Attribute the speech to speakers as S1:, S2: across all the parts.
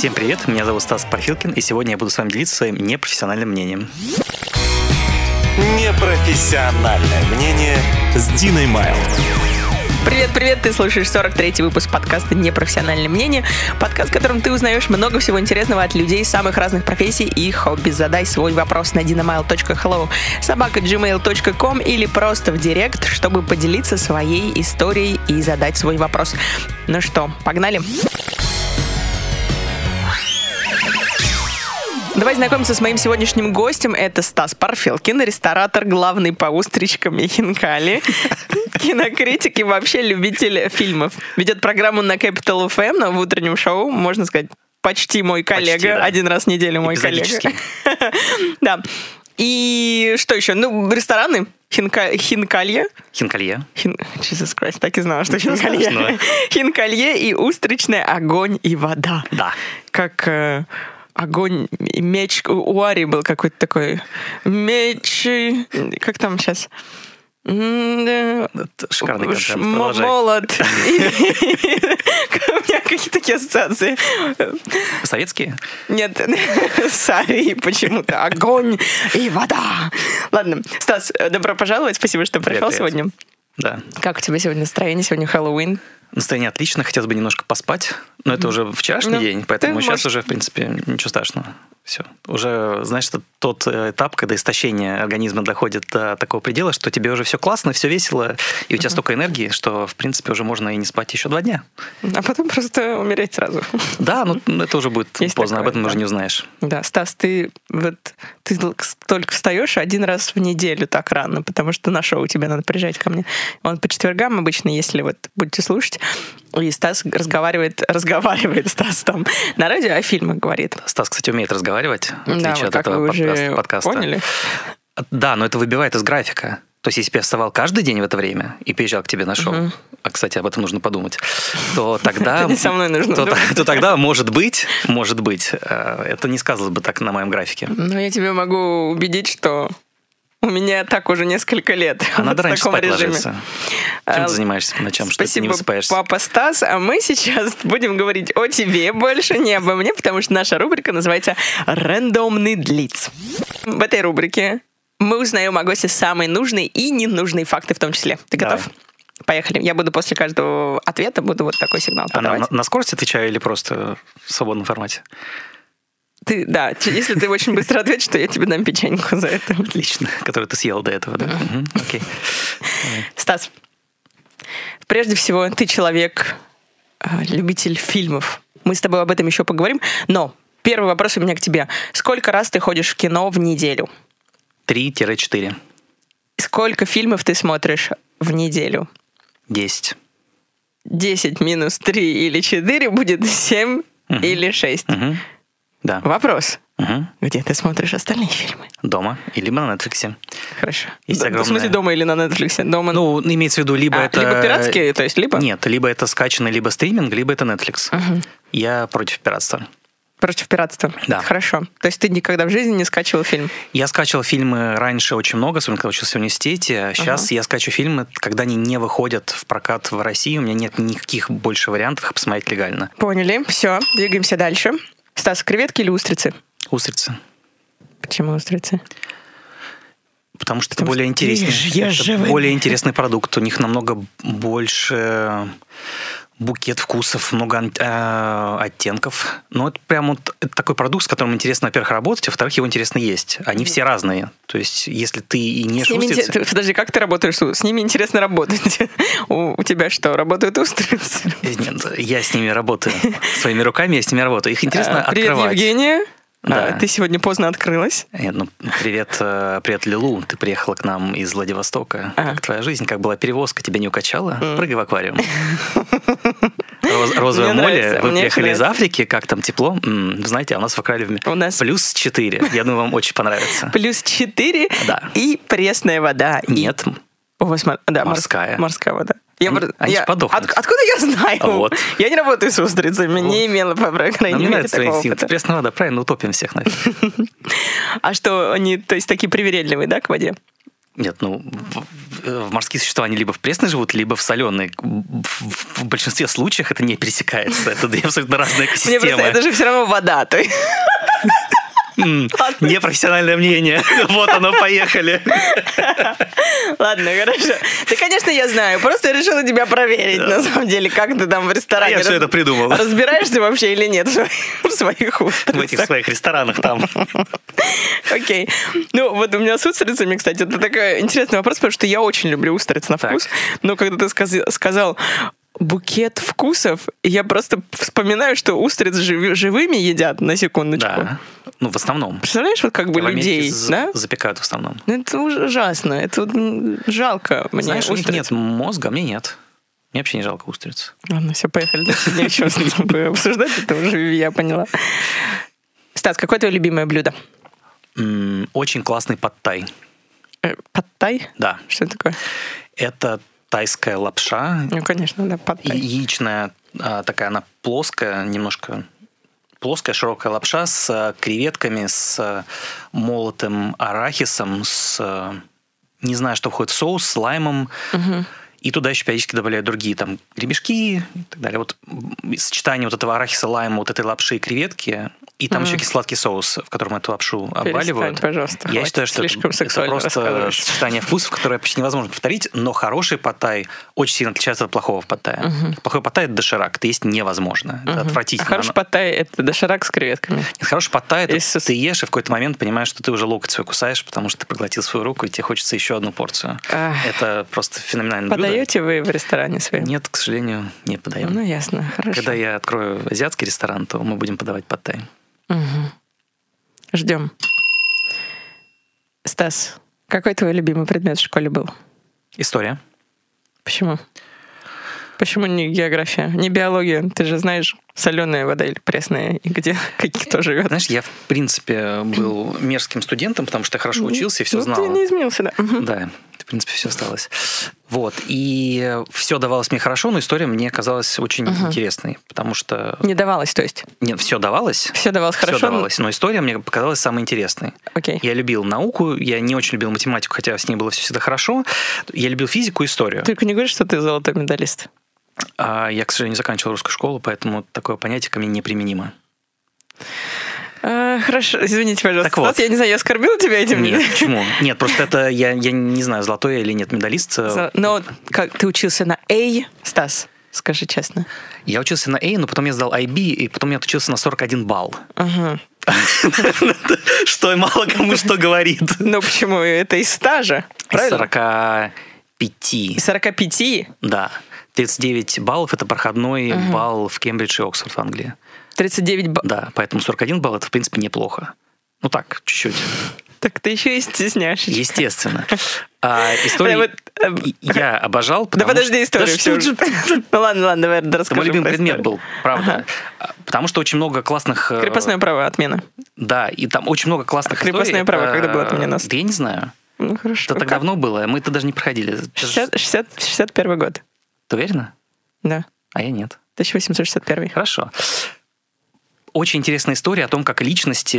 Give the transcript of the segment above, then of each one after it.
S1: Всем привет, меня зовут Стас Парфилкин, и сегодня я буду с вами делиться своим непрофессиональным мнением.
S2: Непрофессиональное мнение с Диной Майл.
S3: Привет-привет, ты слушаешь 43-й выпуск подкаста «Непрофессиональное мнение». Подкаст, в котором ты узнаешь много всего интересного от людей самых разных профессий и хобби. Задай свой вопрос на dinamail.hello, собака gmail.com или просто в директ, чтобы поделиться своей историей и задать свой вопрос. Ну что, погнали? Давай знакомиться с моим сегодняшним гостем. Это Стас Парфелкин, ресторатор, главный по устричкам и хинкали, кинокритик и вообще любитель фильмов. Ведет программу на Capital FM, в утреннем шоу, можно сказать, почти мой коллега.
S1: Почти, да.
S3: Один раз в неделю мой коллега. Да. И что еще? Ну, рестораны. Хинка... Хинкалье.
S1: Хинкалье.
S3: Хин... Jesus Christ, так и знала, что хинкалье.
S1: страшного.
S3: Хинкалье и устричная огонь и вода.
S1: Да.
S3: Как э, огонь и меч. У Ари был какой-то такой меч. Как там сейчас?
S1: Шикарный контент.
S3: Молот. У меня какие-то такие ассоциации.
S1: Советские?
S3: Нет, Сари почему-то. Огонь и вода. Ладно, Стас, добро пожаловать. Спасибо, что пришел сегодня.
S1: Да.
S3: Как у тебя сегодня настроение? Сегодня Хэллоуин.
S1: Настроение отлично, хотелось бы немножко поспать, но это уже вчерашний
S3: Ну,
S1: день, поэтому сейчас
S3: можешь-
S1: уже, в принципе, ничего страшного. Все. Уже, знаешь, это тот э, этап, когда истощение организма доходит до такого предела, что тебе уже все классно, все весело, и у тебя столько энергии, что, в принце, уже можно и не спать еще два дня.
S3: А потом просто умереть сразу.
S1: Да, ну это уже будет
S3: Есть
S1: поздно,
S3: такое,
S1: об этом
S3: да.
S1: уже не узнаешь.
S3: Да, Стас, ты вот ты только встаешь один раз в неделю так рано, потому что на шоу тебе надо приезжать ко мне. Он по четвергам обычно, если вот будете слушать, и Стас разговаривает, разговаривает Стас там на радио о фильмах говорит.
S1: Стас, кстати, умеет разговаривать, в
S3: Да,
S1: отличие
S3: вот
S1: от этого подкаста- подкаста.
S3: поняли.
S1: Да, но это выбивает из графика. То есть, если бы я вставал каждый день в это время и приезжал к тебе на шоу,
S3: Мгм.
S1: а, кстати, об этом нужно подумать, то тогда...
S3: Со мной нужно
S1: то, то тогда, может быть, может быть, э, это не сказалось бы так на моем графике.
S3: Но я тебе могу убедить, что у меня так уже несколько лет.
S1: А надо
S3: в
S1: раньше
S3: таком
S1: спать
S3: режиме.
S1: ложиться. Чем
S3: А,
S1: ты занимаешься по ночам, что ты
S3: Спасибо,
S1: не высыпаешься?
S3: папа Стас. А мы сейчас будем говорить о тебе больше, не обо мне, потому что наша рубрика называется «Рандомный длиц». В этой рубрике мы узнаем о госте самые нужные и ненужные факты в том числе. Ты
S1: Давай.
S3: готов? Поехали. Я буду после каждого ответа буду вот такой сигнал
S1: А на,
S3: подавать.
S1: на- на скорость отвечаю или просто в свободном формате?
S3: Ты, да, если ты очень быстро ответишь, то я тебе дам печеньку за это.
S1: Отлично. Который ты съел до этого, да? Окей.
S3: Стас, прежде всего, ты человек, э, любитель фильмов. Мы с тобой об этом еще поговорим. Но первый вопрос у меня к тебе. Сколько раз ты ходишь в кино в неделю?
S1: 3-4.
S3: Сколько фильмов ты смотришь в неделю?
S1: 10.
S3: 10 минус 3 или 4 будет 7
S1: Мгм.
S3: или 6.
S1: Мгм. Да.
S3: Вопрос.
S1: Мгм.
S3: Где ты смотришь остальные фильмы?
S1: Дома и либо на Netflix.
S3: Хорошо.
S1: Есть
S3: Д- В
S1: огромное-
S3: смысле дома или на Netflix? Дома.
S1: Ну, имеется в виду, либо
S3: А,
S1: это...
S3: либо пиратские, то есть либо?
S1: Нет, либо это скачанный, либо стриминг, либо это Netflix.
S3: Мгм.
S1: Я против пиратства.
S3: Против пиратства.
S1: Да.
S3: Хорошо. То есть ты никогда в жизни не скачивал фильм?
S1: Я скачивал фильмы раньше очень много, особенно когда учился в университете. Сейчас
S3: Ага.
S1: я скачиваю фильмы, когда они не выходят в прокат в России. У меня нет никаких больше вариантов их посмотреть легально.
S3: Поняли. Все, двигаемся дальше. Стас, креветки или устрицы?
S1: Устрицы.
S3: Почему устрицы?
S1: Потому что это
S3: Потому
S1: более
S3: что ты
S1: интересный, это более интересный продукт. У них намного больше букет вкусов, много э, оттенков. Но это прям вот это такой продукт, с которым интересно, во-первых, работать, а во-вторых, его интересно есть. Они все разные. То есть, если ты и не устрицы...
S3: инте- Подожди, как ты работаешь? с ними интересно работать. У у тебя что, работают устрицы?
S1: Э, Нет, я с ними работаю. Своими руками я с ними работаю. Их интересно
S3: А, Привет,
S1: открывать.
S3: Евгения.
S1: Да.
S3: А, Ты сегодня поздно открылась.
S1: Нет, ну, привет, э, привет, Лилу. Ты приехала к нам из Владивостока.
S3: Ага.
S1: Как твоя жизнь? Как была перевозка? Тебя не укачала? Прыгай в аквариум. Роз- Розовое
S3: Мне
S1: море.
S3: нравится,
S1: Вы
S3: мне
S1: приехали из. Африки. Как там тепло? Знаете, а у нас в аквариуме
S3: У нас-
S1: плюс 4. Я думаю, вам очень понравится.
S3: Плюс 4
S1: Да.
S3: и пресная вода.
S1: Нет.
S3: У вас да, морс-
S1: Морская.
S3: Морская вода. Я,
S1: Они-
S3: я-
S1: подохнут.
S3: от- откуда я знаю?
S1: Вот.
S3: Я не работаю с устрицами, не имела, по крайней
S1: Нам
S3: мере,
S1: нравится
S3: такого
S1: инстинкт. Пресная вода, правильно, утопим всех нафиг.
S3: А что, они, то есть, такие привередливые, да, к воде?
S1: Нет, ну, в- морские существа, они либо в пресной живут, либо в соленой. В, в большинстве случаев это не пересекается. Это две абсолютно разные
S3: Мне
S1: экосистемы.
S3: просто, это же все равно вода. То есть-
S1: Непрофессиональное мнение. Вот оно, поехали.
S3: Ладно, хорошо. Да, конечно, я знаю. Просто решила тебя проверить, на самом деле, как ты там в ресторане.
S1: А я
S3: раз-
S1: это придумал.
S3: Разбираешься вообще или нет в своих- своих
S1: В этих
S3: устрицах?
S1: своих ресторанах там.
S3: Окей. Ну, вот у меня с устрицами, кстати, это такой интересный вопрос, потому что я очень люблю устриц на вкус. Но когда ты сказ- сказал букет вкусов, я просто вспоминаю, что устриц живи- живыми едят, на секундочку.
S1: Да. Ну, в основном.
S3: Представляешь, вот как бы
S1: В
S3: людей, да?
S1: запекают в основном.
S3: Ну, это ужасно. Это жалко мне
S1: Знаешь, у них
S3: устриц.
S1: нет мозга, а мне нет. Мне вообще не жалко устриц.
S3: Ладно, все, поехали. Не еще с тобой обсуждать, это уже я поняла. Стас, какое твое любимое блюдо?
S1: Очень классный подтай.
S3: Э, Подтай?
S1: Да.
S3: Что это такое?
S1: Это тайская лапша,
S3: Ну, конечно, да, подтай.
S1: яичная, а, такая она плоская, немножко плоская широкая лапша с а, креветками, с а, молотым арахисом, с не знаю, что входит в соус, с лаймом. И туда еще периодически добавляют другие там гребешки и так далее. Вот сочетание вот этого арахиса, лайма, вот этой лапши и креветки, и там еще кислотский соус, в котором эту лапшу обваливают.
S3: пожалуйста,
S1: Я считаю, что
S3: Слишком
S1: это просто сочетание вкусов, которое почти невозможно повторить, но хороший паттай очень сильно отличается от плохого паттая. Плохой паттай – это доширак, это есть невозможно. Это
S3: А
S1: отвратительно.
S3: хороший
S1: Оно-
S3: подтай – это доширак с креветками.
S1: Нет, Хороший паттай – это
S3: Если с-
S1: ты ешь, и в какой-то момент понимаешь, что ты уже локоть свой кусаешь, потому что ты проглотил свою руку, и тебе хочется еще одну порцию.
S3: Ах.
S1: Это просто феноменальное блюдо.
S3: Подаете вы в ресторане своем?
S1: Нет, к сожалению, не подаем.
S3: Ну, ясно, хорошо.
S1: Когда я открою азиатский ресторан, то мы будем подавать паттай.
S3: Ждем. Стас, какой твой любимый предмет в школе был?
S1: История.
S3: Почему? Почему не география, не биология? Ты же знаешь, соленая вода или пресная, и где каких кто живет.
S1: Знаешь, я, в принципе, был мерзким студентом, потому что я хорошо учился и все
S3: ну,
S1: знал.
S3: ты не изменился, да.
S1: Да, в принципе, все осталось. Вот. И все давалось мне хорошо, но история мне казалась очень интересной, потому что...
S3: Не давалось, то есть.
S1: Нет, все давалось.
S3: Все давалось
S1: Все
S3: хорошо.
S1: давалось, но история мне показалась самой интересной.
S3: Окей.
S1: Я любил науку, я не очень любил математику, хотя с ней было все всегда хорошо. Я любил физику и историю.
S3: Только не говоришь, что ты золотой медалист.
S1: А я, к сожалению, заканчивал русскую школу, поэтому такое понятие ко мне неприменимо.
S3: А, хорошо, извините, пожалуйста.
S1: Так вот.
S3: Я не знаю, я оскорбила тебя этим?
S1: Нет, почему? Нет, просто это я, я не знаю, золотой или нет медалист.
S3: За- Но как ты учился на A, Стас? Скажи честно.
S1: Я учился на A, но потом я сдал IB, и потом я отучился на 41 балл.
S3: Ага.
S1: Что мало кому что говорит.
S3: Ну почему? Это из стажа, правильно?
S1: 45.
S3: Из 45?
S1: Да. 39 баллов – это проходной балл в Кембридж и Оксфорд в Англии.
S3: 39 ба-
S1: Да, поэтому 41 балл – это, в принципе, неплохо. Ну так, чуть-чуть.
S3: Так ты еще и стесняешься.
S1: Естественно. А историю
S3: Вот, э,
S1: я обожал,
S3: Да
S1: потому
S3: подожди
S1: что-
S3: историю.
S1: Да
S3: всю
S1: что
S3: Ну ладно, ладно, давай
S1: Это
S3: расскажи.
S1: мой любимый предмет был, правда. А, Потому что очень много классных... э,
S3: Крепостное право, отмена.
S1: Да, и там очень много классных
S3: Крепостное
S1: историй.
S3: право когда было отменено?
S1: Да я не знаю.
S3: Ну хорошо.
S1: Это так
S3: Как?
S1: давно было, мы это даже не проходили. Ты ж-
S3: 60, 60, 61 год.
S1: Ты уверена?
S3: Да.
S1: А я нет.
S3: 1861.
S1: Хорошо. Очень интересная история о том, как личности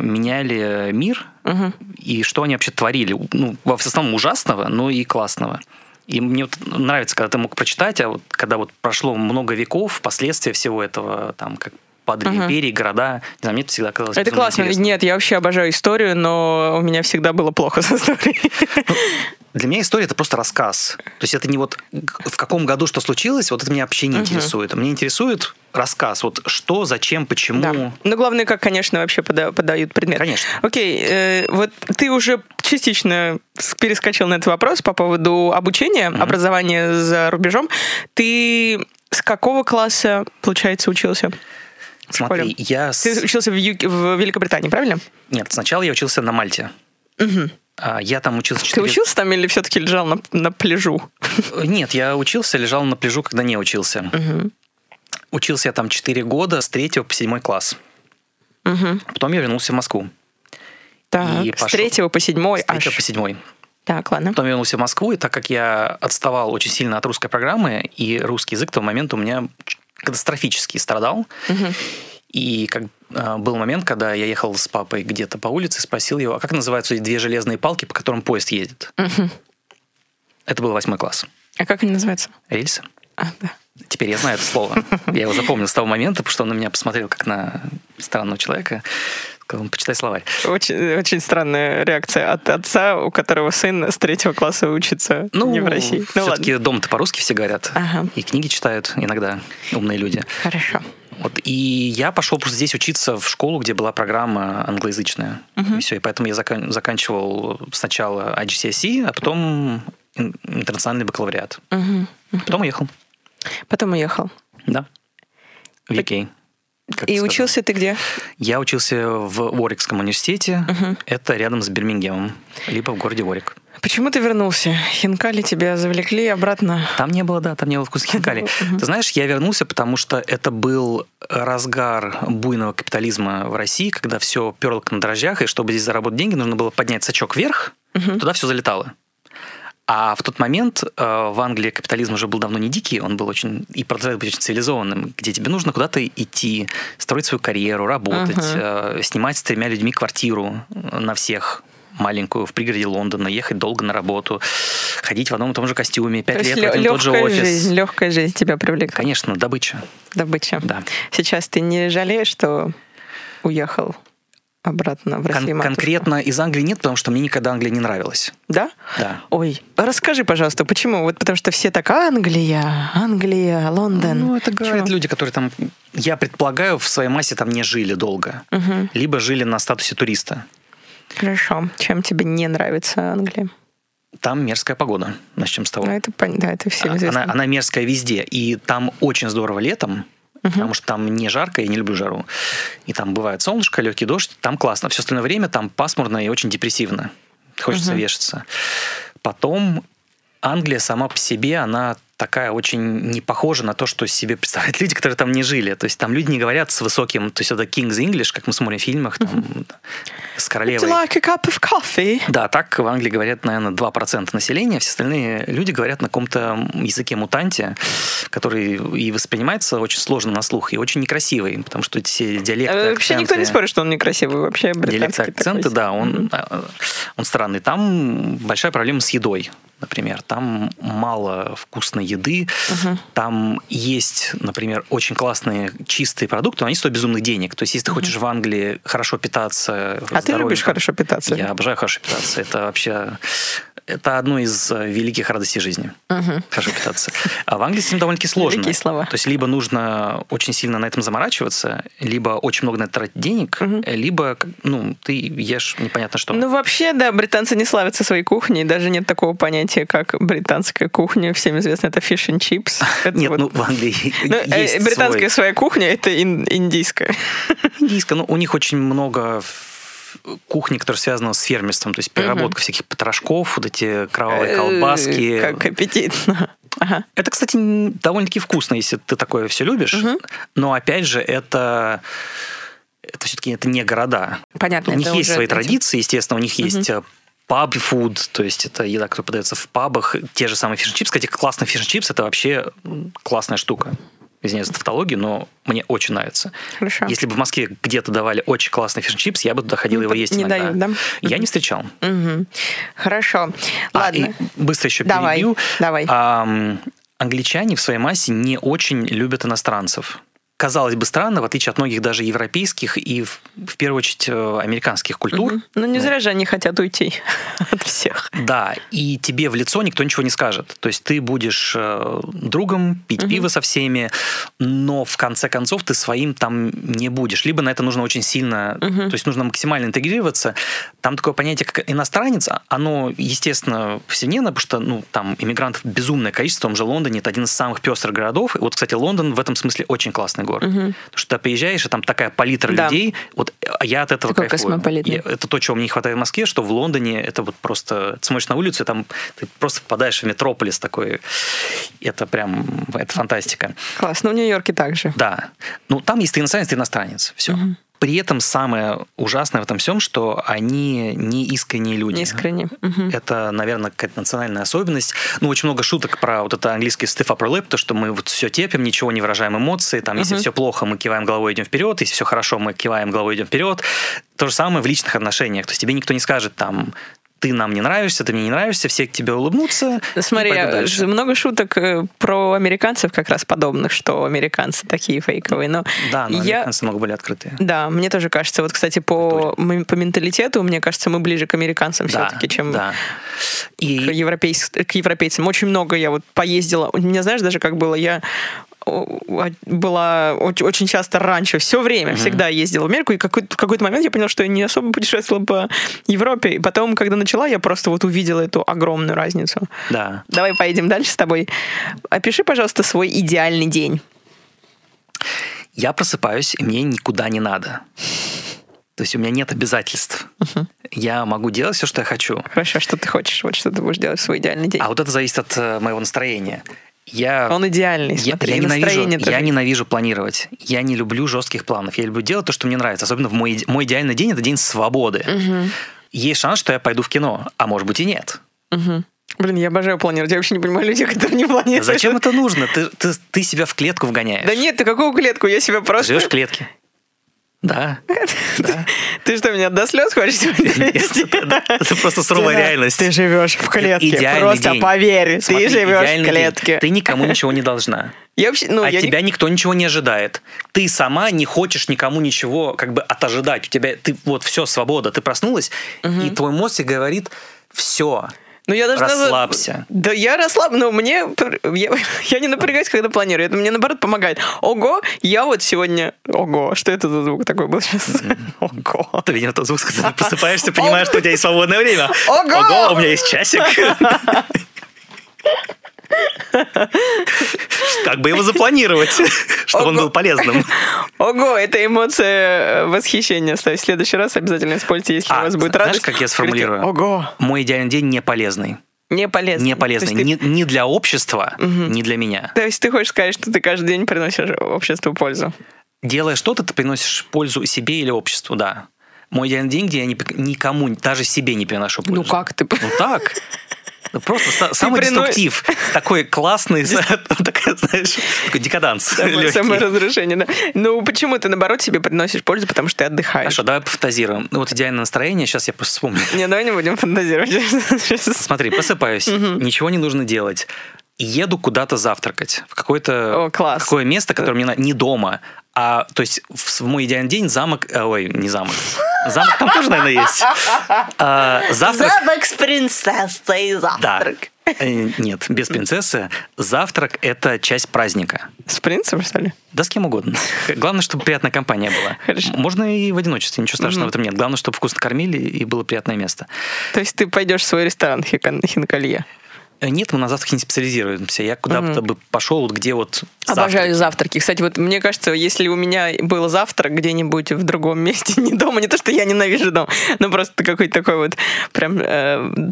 S1: меняли мир
S3: Мгм.
S1: и что они вообще творили. Ну, в основном ужасного, но и классного. И мне вот нравится, когда ты мог прочитать, а вот когда вот прошло много веков, последствия всего этого, там, как падали
S3: Мгм.
S1: империи, города, не знаю, мне это всегда казалось
S3: Это классно.
S1: интересно.
S3: Нет, я вообще обожаю историю, но у меня всегда было плохо с историей.
S1: Для меня история это просто рассказ. То есть это не вот в каком году что случилось, вот это меня вообще не интересует. Меня интересует рассказ. Вот что, зачем, почему.
S3: Да. Ну, главное, как, конечно, вообще пода- подают предмет.
S1: Конечно.
S3: Окей, э, вот ты уже частично перескочил на этот вопрос по поводу обучения, образования за рубежом. Ты с какого класса, получается, учился?
S1: Смотри, я...
S3: Ты учился в, Ю- в Великобритании, правильно?
S1: Нет, сначала я учился на Мальте. А, Я там учился
S3: Ты
S1: 4...
S3: учился там или все-таки лежал на, на пляжу?
S1: Нет, я учился, лежал на пляжу, когда не учился. Учился я там 4 года, с 3 по 7 класс. Потом я вернулся в Москву.
S3: Так,
S1: И
S3: с
S1: пошел.
S3: третьего по седьмой
S1: С 3
S3: аж.
S1: по 7.
S3: Так, ладно.
S1: Потом я вернулся в Москву, и так как я отставал очень сильно от русской программы, и русский язык в тот момент у меня катастрофически страдал. И как, а, был момент, когда я ехал с папой где-то по улице, спросил его, а как называются эти две железные палки, по которым поезд едет? Это был восьмой класс.
S3: А как они называются?
S1: Рельсы.
S3: А, да.
S1: Теперь я знаю это слово. Я его запомнил с того момента, потому что он на меня посмотрел как на странного человека. Сказал, почитай словарь.
S3: Очень, очень странная реакция от отца, у которого сын с третьего класса учится не в России. Ну
S1: все-таки дома-то по-русски все говорят.
S3: Ага.
S1: И книги читают иногда умные люди.
S3: Хорошо.
S1: Вот, и я пошел просто здесь учиться в школу, где была программа англоязычная. И все, и поэтому я закан- заканчивал сначала IGCSE, а потом ин- интернациональный бакалавриат.
S3: Мгм.
S1: Потом уехал.
S3: Потом уехал.
S1: Да. В UK. Как
S3: И учился ты где?
S1: Я учился в Уорикском университете. Это рядом с Бирмингемом. Либо в городе Уорик.
S3: Почему ты вернулся? Хинкали тебя завлекли обратно.
S1: Там не было, да, там не было вкуса хинкали. Ты знаешь, я вернулся, потому что это был разгар буйного капитализма в России, когда все перло на дрожжах, и чтобы здесь заработать деньги, нужно было поднять сачок вверх, туда все залетало. А в тот момент э, в Англии капитализм уже был давно не дикий, он был очень и продолжает быть очень цивилизованным, где тебе нужно куда-то идти, строить свою карьеру, работать,
S3: Мгм.
S1: э, снимать с тремя людьми квартиру э, на всех маленькую в пригороде Лондона, ехать долго на работу, ходить в одном и том же костюме, пять
S3: То
S1: лет в один тот же офис.
S3: жизнь, легкая жизнь тебя привлекла.
S1: Конечно, добыча.
S3: Добыча.
S1: Да.
S3: Сейчас ты не жалеешь, что уехал обратно в
S1: Кон-
S3: Россию? матушку?
S1: конкретно из Англии нет, потому что мне никогда Англия не нравилась.
S3: Да?
S1: Да.
S3: Ой, расскажи, пожалуйста, почему? Вот потому что все так Англия, Англия, Лондон.
S1: Ну, это говорят
S3: Почему?
S1: люди, которые там, я предполагаю, в своей массе там не жили долго.
S3: Мгм.
S1: Либо жили на статусе туриста.
S3: Хорошо. Чем тебе не нравится Англия?
S1: Там мерзкая погода. Начнем с того.
S3: Ну, это, да, это всем
S1: А-
S3: известно.
S1: Она, она мерзкая везде. И там очень здорово летом, потому что там не жарко, я не люблю жару. И там бывает солнышко, легкий дождь, там классно. Все остальное время там пасмурно и очень депрессивно. Хочется вешаться. Потом Англия сама по себе, она такая очень не похожа на то, что себе представляют люди, которые там не жили. То есть там люди не говорят с высоким, то есть это King's English, как мы смотрим в фильмах, там, с
S3: Would
S1: королевой.
S3: you like a cup of coffee?
S1: Да, так в Англии говорят, наверное, 2% населения. Все остальные люди говорят на каком-то языке мутанте, который и воспринимается очень сложно на слух и очень некрасивый, потому что эти все диалекты,
S3: Э, Вообще никто не спорит, что он некрасивый. Вообще
S1: Диалекты, акценты,
S3: такой.
S1: да, он, э, он странный. Там большая проблема с едой, например. Там мало вкусной еды. Там есть, например, очень классные чистые продукты, но они стоят безумных денег. То есть, если ты хочешь в Англии хорошо питаться...
S3: А ты
S1: здоровенько-
S3: любишь хорошо питаться?
S1: Я обожаю хорошо питаться. Это вообще... Это одно из э, великих радостей жизни. Хорошо питаться. А в Англии с этим довольно-таки сложно.
S3: Великие слова.
S1: То есть, либо нужно очень сильно на этом заморачиваться, либо очень много на это тратить денег, либо, ну, ты ешь непонятно что.
S3: Ну, вообще, да, британцы не славятся своей кухней. Даже нет такого понятия, как британская кухня. Всем известно, это fish and chips. Это
S1: Нет,
S3: вот-
S1: ну, в Англии
S3: Ну, э,
S1: есть
S3: британская
S1: свой
S3: своя кухня это ин- индийская.
S1: индийская. Ну, у них очень много кухни, которая связана с фермерством, то есть переработка всяких потрошков, вот эти кровавые колбаски.
S3: Э, Как аппетитно. Ага.
S1: Это, кстати, довольно-таки вкусно, если ты такое все любишь. Но опять же, это это все-таки это не города.
S3: Понятно.
S1: У них есть свои
S3: этим.
S1: традиции, естественно, у них есть pub food, то есть это еда, которая подается в пабах, те же самые fish chips. Кстати, классный fish chips это вообще классная штука. Извиняюсь за тавтологию, но мне очень нравится.
S3: Хорошо.
S1: Если бы в Москве где-то давали очень классный фиш чипс, я бы туда ходил
S3: Ну,
S1: его есть
S3: не
S1: иногда.
S3: дают, да?
S1: Я не встречал.
S3: Мгм. Хорошо.
S1: А,
S3: Ладно.
S1: и быстро еще
S3: Давай,
S1: перебью.
S3: давай.
S1: Ам, англичане в своей массе не очень любят иностранцев. Казалось бы, странно, в отличие от многих даже европейских и, в, в первую очередь, э, американских культур.
S3: Ну, не зря же они хотят уйти от всех.
S1: Да, и тебе в лицо никто ничего не скажет. То есть ты будешь э, другом, пить пиво со всеми, но в конце концов ты своим там не будешь. Либо на это нужно очень сильно, то есть нужно максимально интегрироваться. Там такое понятие, как иностранец, оно, естественно, повседневно, потому что ну, там иммигрантов безумное количество. В том же Лондоне это один из самых пестрых городов. И вот, кстати, Лондон в этом смысле очень классный город. Потому что ты приезжаешь, и там такая палитра
S3: Да.
S1: людей. Вот а я от этого
S3: Такой
S1: кайфую. Я- это то, чего мне не хватает в Москве, что в Лондоне это вот просто... Ты смотришь на улицу, и там ты просто попадаешь в метрополис такой. Это прям... Это фантастика.
S3: Классно. В Нью-Йорке также.
S1: Да. Ну, там есть ты иностранец, ты иностранец. Все. При этом самое ужасное в этом всем, что они не искренние люди.
S3: Искренне. Мгм.
S1: Это, наверное, какая-то национальная особенность. Ну, очень много шуток про вот это английский stiff upper lip, то, что мы вот все терпим, ничего не выражаем эмоции. Там, если все плохо, мы киваем головой, идем вперед. Если все хорошо, мы киваем головой, идем вперед. То же самое в личных отношениях. То есть тебе никто не скажет там, ты нам не нравишься, ты мне не нравишься, все к тебе улыбнутся.
S3: Смотри,
S1: дальше.
S3: много шуток э, про американцев как раз подобных, что американцы такие фейковые. Но
S1: Да, но
S3: я...
S1: американцы много были открытые.
S3: Да, мне тоже кажется. Вот, кстати, по, по менталитету, мне кажется, мы ближе к американцам
S1: Да,
S3: все-таки, чем
S1: да.
S3: к,
S1: И
S3: европейс- к европейцам. Очень много я вот поездила. У меня, знаешь, даже как было, я была очень, очень часто раньше, все время, всегда ездила в Америку, и какой- в какой-то момент я поняла, что я не особо путешествовала по Европе, и потом, когда начала, я просто вот увидела эту огромную разницу.
S1: да.
S3: Давай поедем дальше с тобой. Опиши, пожалуйста, свой идеальный день.
S1: Я просыпаюсь, и мне никуда не надо. То есть у меня нет обязательств. Я могу делать все, что я хочу.
S3: Хорошо, что ты хочешь, вот что ты будешь делать в свой идеальный день.
S1: А вот это зависит от э, моего настроения. Я,
S3: Он идеальный,
S1: я,
S3: смотри,
S1: я
S3: и
S1: ненавижу, я ненавижу планировать. Я не люблю жестких планов. Я люблю делать то, что мне нравится. Особенно в мой, мой идеальный день это день свободы. Есть шанс, что я пойду в кино, а может быть и нет.
S3: Мгм. Блин, я обожаю планировать. Я вообще не понимаю людей, которые не планируют.
S1: Зачем это нужно? Ты, ты, ты себя в клетку вгоняешь.
S3: Да нет, ты какую клетку? Я себя
S1: Ты
S3: просто...
S1: живешь в клетке. Да. да.
S3: Ты что, меня до слез хочешь довести?
S1: Это просто суровая реальность.
S3: Ты живешь в клетке.
S1: Идеальный
S3: Просто
S1: день.
S3: поверь,
S1: Смотри,
S3: ты живешь в
S1: день.
S3: клетке.
S1: Ты никому ничего не должна.
S3: Я вообще, ну,
S1: От
S3: я не-
S1: тебя никто ничего не ожидает. Ты сама не хочешь никому ничего как бы отожидать. У тебя ты вот все свобода. Ты проснулась, и твой мозг говорит все.
S3: Ну, я даже
S1: Расслабься.
S3: Да, я расслаб, но мне... Я, я не напрягаюсь, когда планирую. Это мне, наоборот, помогает. Ого, я вот сегодня... Ого, что это за звук такой был сейчас? Ого.
S1: Ты видимо тот звук, когда ты просыпаешься, понимаешь, что у тебя есть свободное время.
S3: Ого!
S1: Ого, у меня есть часик. Как бы его запланировать, чтобы он был полезным.
S3: Ого, это эмоция восхищения. В следующий раз обязательно используйте, если у
S1: А,
S3: вас будет
S1: знаешь,
S3: радость.
S1: как я сформулирую?
S3: Ого,
S1: Мой идеальный день не полезный.
S3: не полезно.
S1: Не полезный.
S3: Ты,
S1: ни для общества, ни для меня.
S3: то есть ты хочешь сказать, что ты каждый день приносишь обществу пользу?
S1: Делая что-то, ты приносишь пользу себе или обществу, да. Мой идеальный день, где я ни- никому, даже себе не приношу пользу.
S3: Ну как ты?
S1: Ну так. Ну, Просто са- самый деструктив. Такой классный, такая, знаешь, такой декаданс.
S3: Самое,
S1: легкий.
S3: саморазрушение, да. Ну, почему ты, наоборот, себе приносишь пользу, потому что ты отдыхаешь?
S1: Хорошо, давай пофантазируем. Ну, Вот идеальное настроение, сейчас я просто вспомню.
S3: Не, давай не будем фантазировать.
S1: Смотри, просыпаюсь, ничего не нужно делать. Еду куда-то завтракать. В какое-то какое место, которое мне не дома. А, то есть в, мой идеальный день замок... э, Ой, не замок. Замок там тоже, наверное, есть. А, завтрак...
S3: Завтрак с принцессой, завтрак.
S1: Э, Нет, без принцессы. Завтрак – это часть праздника.
S3: С принцем, что ли?
S1: Да с кем угодно. Главное, чтобы приятная компания была.
S3: Хорошо.
S1: Можно и в одиночестве, ничего страшного в этом нет. Главное, чтобы вкусно кормили и было приятное место.
S3: То есть ты пойдешь в свой ресторан Хинкалье?
S1: Э, Нет, мы на завтрак не специализируемся. Я куда-то бы пошел, вот где вот
S3: Обожаю
S1: завтраки.
S3: завтраки. Кстати, вот мне кажется, если у меня был завтрак где-нибудь в другом месте, не дома, не то, что я ненавижу дом, но просто какой-то такой вот прям э,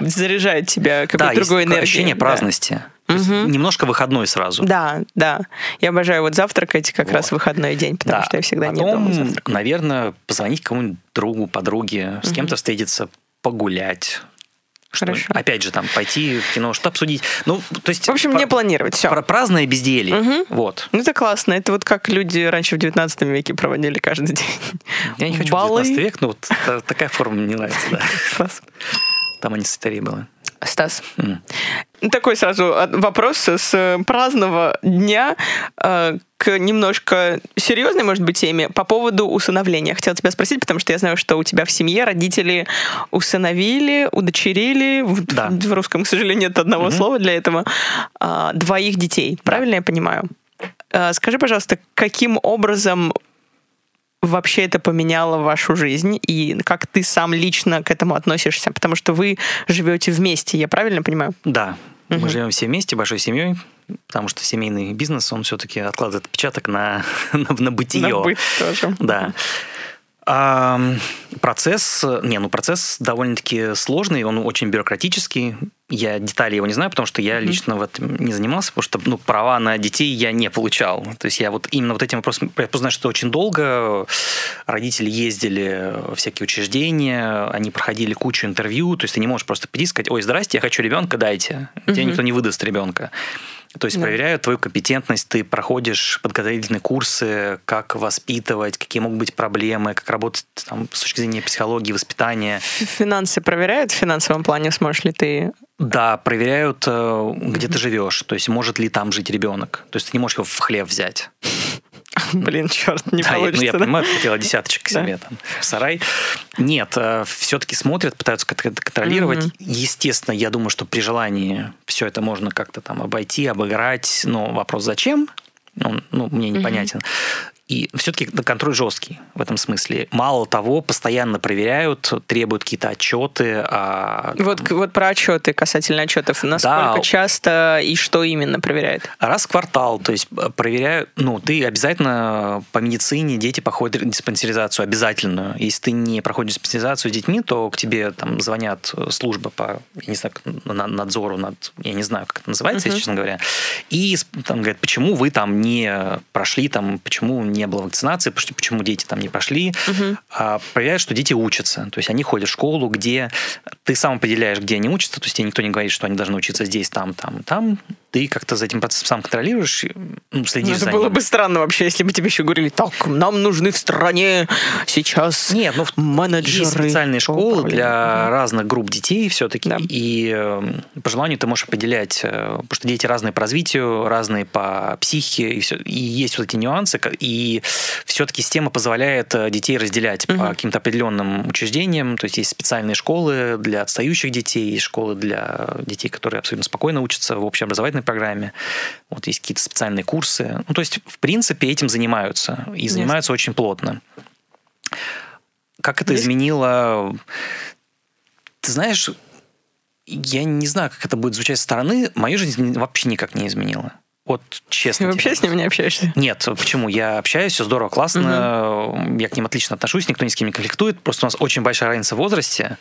S3: заряжает тебя какой-то
S1: Да,
S3: другой энергией.
S1: ощущение
S3: да.
S1: праздности. Есть Немножко выходной сразу.
S3: Да, да. Я обожаю вот завтракать как
S1: Вот.
S3: раз в выходной день, потому
S1: Да.
S3: что я всегда не
S1: Потом,
S3: дома завтракаю.
S1: наверное, позвонить кому-нибудь другу, подруге, с кем-то встретиться, погулять. Что-
S3: Хорошо.
S1: опять же, там, пойти в кино, что обсудить. Ну, то есть...
S3: В общем, не планировать, все.
S1: про- праздное безделье.
S3: Мгм.
S1: Вот.
S3: Ну, это классно. Это вот как люди раньше в 19 веке проводили каждый день.
S1: Я не хочу
S3: Балы.
S1: в 19 век, но вот та- такая форма мне нравится, да.
S3: Класс.
S1: Там они старее было.
S3: Стас,
S1: М.
S3: такой сразу от- вопрос с э, праздного дня э, к немножко серьезной, может быть, теме по поводу усыновления. Хотела тебя спросить, потому что я знаю, что у тебя в семье родители усыновили, удочерили, в,
S1: Да.
S3: в русском, к сожалению, нет одного слова для этого, а, двоих детей. Правильно я понимаю? Э, Скажи, пожалуйста, каким образом вообще это поменяло вашу жизнь и как ты сам лично к этому относишься? Потому что вы живете вместе, я правильно понимаю?
S1: Да, мы живем все вместе, большой семьей, потому что семейный бизнес, он все-таки откладывает отпечаток на, на, на бытие.
S3: На быт тоже.
S1: Да. Ам, процесс, не, ну процесс довольно-таки сложный, он очень бюрократический. Я детали его не знаю, потому что я лично в этом не занимался, потому что ну, права на детей я не получал. То есть я вот именно вот этим вопросом, я просто знаю, что очень долго родители ездили в всякие учреждения, они проходили кучу интервью, то есть ты не можешь просто прийти и сказать, ой, здрасте, я хочу ребенка, дайте. Тебе никто не выдаст ребенка. То есть
S3: Да.
S1: проверяют твою компетентность, ты проходишь подготовительные курсы, как воспитывать, какие могут быть проблемы, как работать там, с точки зрения психологии, воспитания.
S3: Финансы проверяют в финансовом плане, сможешь ли ты...
S1: Да, проверяют, э, где ты живешь, то есть может ли там жить ребенок. То есть ты не можешь его в хлев взять.
S3: Блин, черт, не
S1: Да, я- ну,
S3: получится.
S1: я
S3: да?
S1: понимаю, хотела десяточек
S3: Да.
S1: себе там в сарай. Нет, все-таки смотрят, пытаются контролировать.
S3: Мгм.
S1: Естественно, я думаю, что при желании все это можно как-то там обойти, обыграть. Но вопрос зачем? Ну, ну, мне непонятен. И все-таки контроль жесткий в этом смысле. Мало того, постоянно проверяют, требуют какие-то отчеты. а,
S3: Вот, вот про отчеты касательно отчетов. Насколько
S1: Да.
S3: часто и что именно проверяют?
S1: Раз в квартал, то есть э, проверяют, ну, ты обязательно по медицине дети проходят диспансеризацию обязательную. Если ты не проходишь диспансеризацию с детьми, то к тебе там звонят э, службы по, я не знаю, надзору над, я не знаю, как это называется, если честно говоря, и там говорят, почему вы там не прошли, там, почему не было вакцинации, почему дети там не пошли. А проверяют, что дети учатся. То есть они ходят в школу, где ты сам определяешь, где они учатся, то есть тебе никто не говорит, что они должны учиться здесь, там, там, там. Ты как-то за этим процессом сам контролируешь, ну, следишь
S3: Ну, это
S1: за
S3: было
S1: ним.
S3: бы странно вообще, если бы тебе еще говорили, так, нам нужны в стране сейчас
S1: Нет, ну,
S3: менеджеры.
S1: есть специальные школы
S3: управлению».
S1: для разных групп детей все-таки.
S3: Да.
S1: И э, по желанию ты можешь определять, э, потому что дети разные по развитию, разные по психике, и, всё- и есть вот эти нюансы. И все-таки система позволяет э, детей разделять по каким-то определенным учреждениям. То есть есть специальные школы для отстающих детей, есть школы для детей, которые абсолютно спокойно учатся в общеобразовательной программе. Вот есть какие-то специальные курсы. Ну, то есть, в принципе, этим занимаются. И занимаются очень плотно. Как это
S3: Есть-
S1: изменило... Ты знаешь, я не знаю, как это будет звучать со стороны. Мою жизнь вообще никак не изменила. Вот честно.
S3: Ты вообще с ним не общаешься?
S1: Нет, почему? Я общаюсь, все здорово, классно. Я к ним отлично отношусь, никто ни с кем не конфликтует. Просто у нас очень большая разница в возрасте.